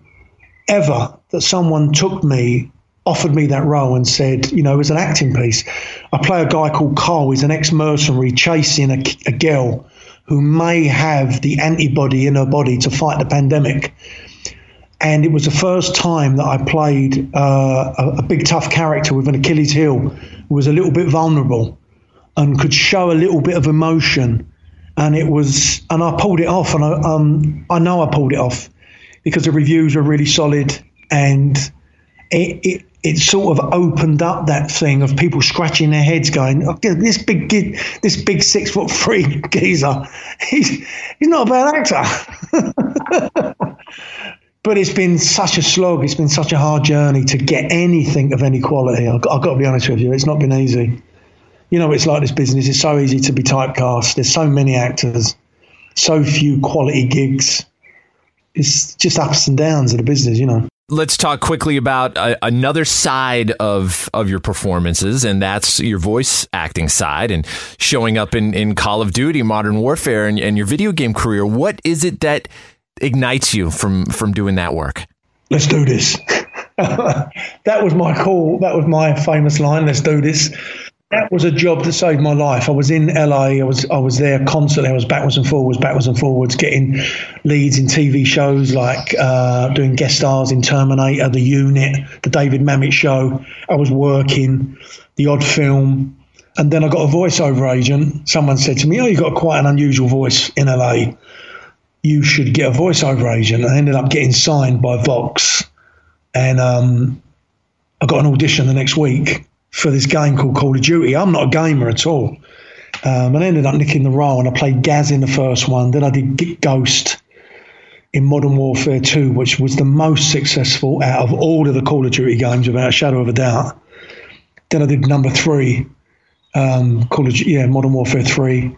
ever that someone took me, offered me that role, and said, you know, it was an acting piece. I play a guy called Carl. He's an ex mercenary chasing a, a girl who may have the antibody in her body to fight the pandemic. And it was the first time that I played uh, a, a big tough character with an Achilles heel who was a little bit vulnerable and could show a little bit of emotion. And it was, and I pulled it off, and I, um, I know I pulled it off because the reviews were really solid and it, it it sort of opened up that thing of people scratching their heads, going, oh, "This big, this big six foot three geezer, he's he's not a bad actor." but it's been such a slog. It's been such a hard journey to get anything of any quality. I've got, I've got to be honest with you, it's not been easy. You know, it's like this business. It's so easy to be typecast. There's so many actors, so few quality gigs. It's just ups and downs of the business, you know let's talk quickly about uh, another side of of your performances and that's your voice acting side and showing up in, in call of duty modern warfare and, and your video game career. What is it that ignites you from from doing that work? Let's do this. That was my call. That was my famous line let's do this that was a job that saved my life. I was in LA. I was I was there constantly. I was backwards and forwards, backwards and forwards, getting leads in TV shows like uh, doing guest stars in Terminator, The Unit, the David Mamet Show. I was working the odd film, and then I got a voiceover agent. Someone said to me, "Oh, you've got quite an unusual voice in LA. You should get a voiceover agent." I ended up getting signed by Vox, and um, I got an audition the next week for this game called Call of Duty. I'm not a gamer at all. Um, and I ended up nicking the role, and I played Gaz in the first one. Then I did Ghost in Modern Warfare 2, which was the most successful out of all of the Call of Duty games, without a shadow of a doubt. Then I did number three, um, Call of yeah, Modern Warfare 3.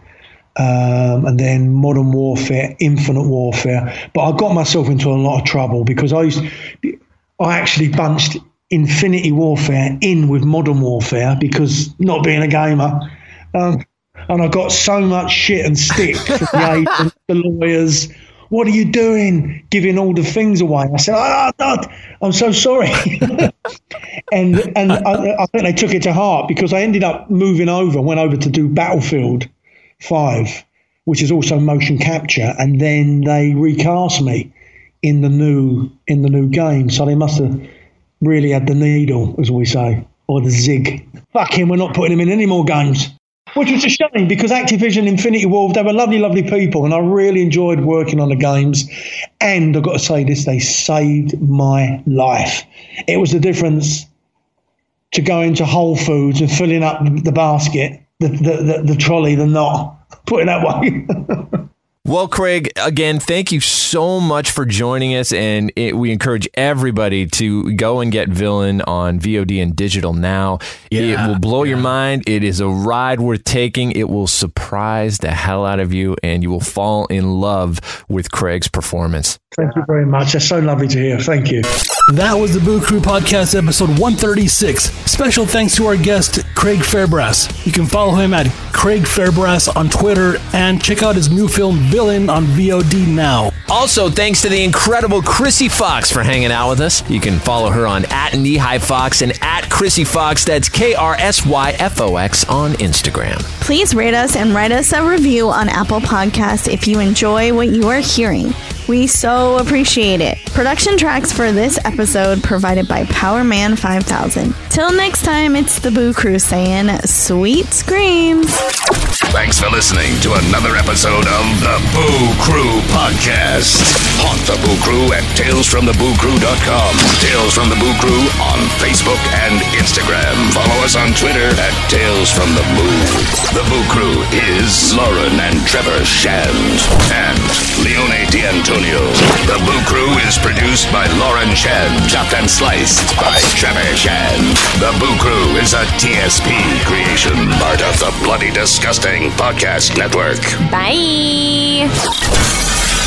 Um, and then Modern Warfare, Infinite Warfare. But I got myself into a lot of trouble because I used, I actually bunched Infinity Warfare in with Modern Warfare because not being a gamer. Um, and I got so much shit and stick from the agents, the lawyers. What are you doing? Giving all the things away. I said, oh, God, I'm so sorry. and and I, I, think they took it to heart because I ended up moving over, went over to do Battlefield 5, which is also motion capture. And then they recast me in the new in the new game. So they must have really had the needle, as we say, or the zig. Fuck him, we're not putting him in any more games. Which was a shame because Activision Infinity Ward, they were lovely, lovely people, and I really enjoyed working on the games. And I've got to say this, they saved my life. It was the difference to going to Whole Foods and filling up the basket, the, the, the, the trolley, the not. Put it that way. Well, Craig, again, thank you so much for joining us. And it, we encourage everybody to go and get Villain on VOD and digital now. Yeah, it will blow yeah. your mind. It is a ride worth taking. It will surprise the hell out of you, and you will fall in love with Craig's performance. Thank you very much. That's so lovely to hear. Thank you. That was the Boo Crew Podcast, episode 136. Special thanks to our guest, Craig Fairbrass. You can follow him at Craig Fairbrass on Twitter and check out his new film, Villain, on VOD now. Also, thanks to the incredible Krsy Fox for hanging out with us. You can follow her on at Knee High Fox and at Krsy Fox. That's K R S Y F O X on Instagram. Please rate us and write us a review on Apple Podcasts if you enjoy what you are hearing. We so appreciate it. Production tracks for this episode provided by Powerman 5000. Till next time, it's the Boo Crew saying sweet screams. Thanks for listening to another episode of the Boo Crew Podcast. Haunt the Boo Crew at talesfromthebooCrew.com. Tales from the Boo Crew on Facebook and Instagram. Follow us on Twitter at Tales from the Boo. The Boo Crew is Lauren and Trevor Shand and Leone D'Antonio. The Boo Crew is produced by Lauren Chen, chopped and sliced by Trevor Shand. The Boo Crew is a TSP creation, part of the Bloody Disgusting Podcast Network. Bye.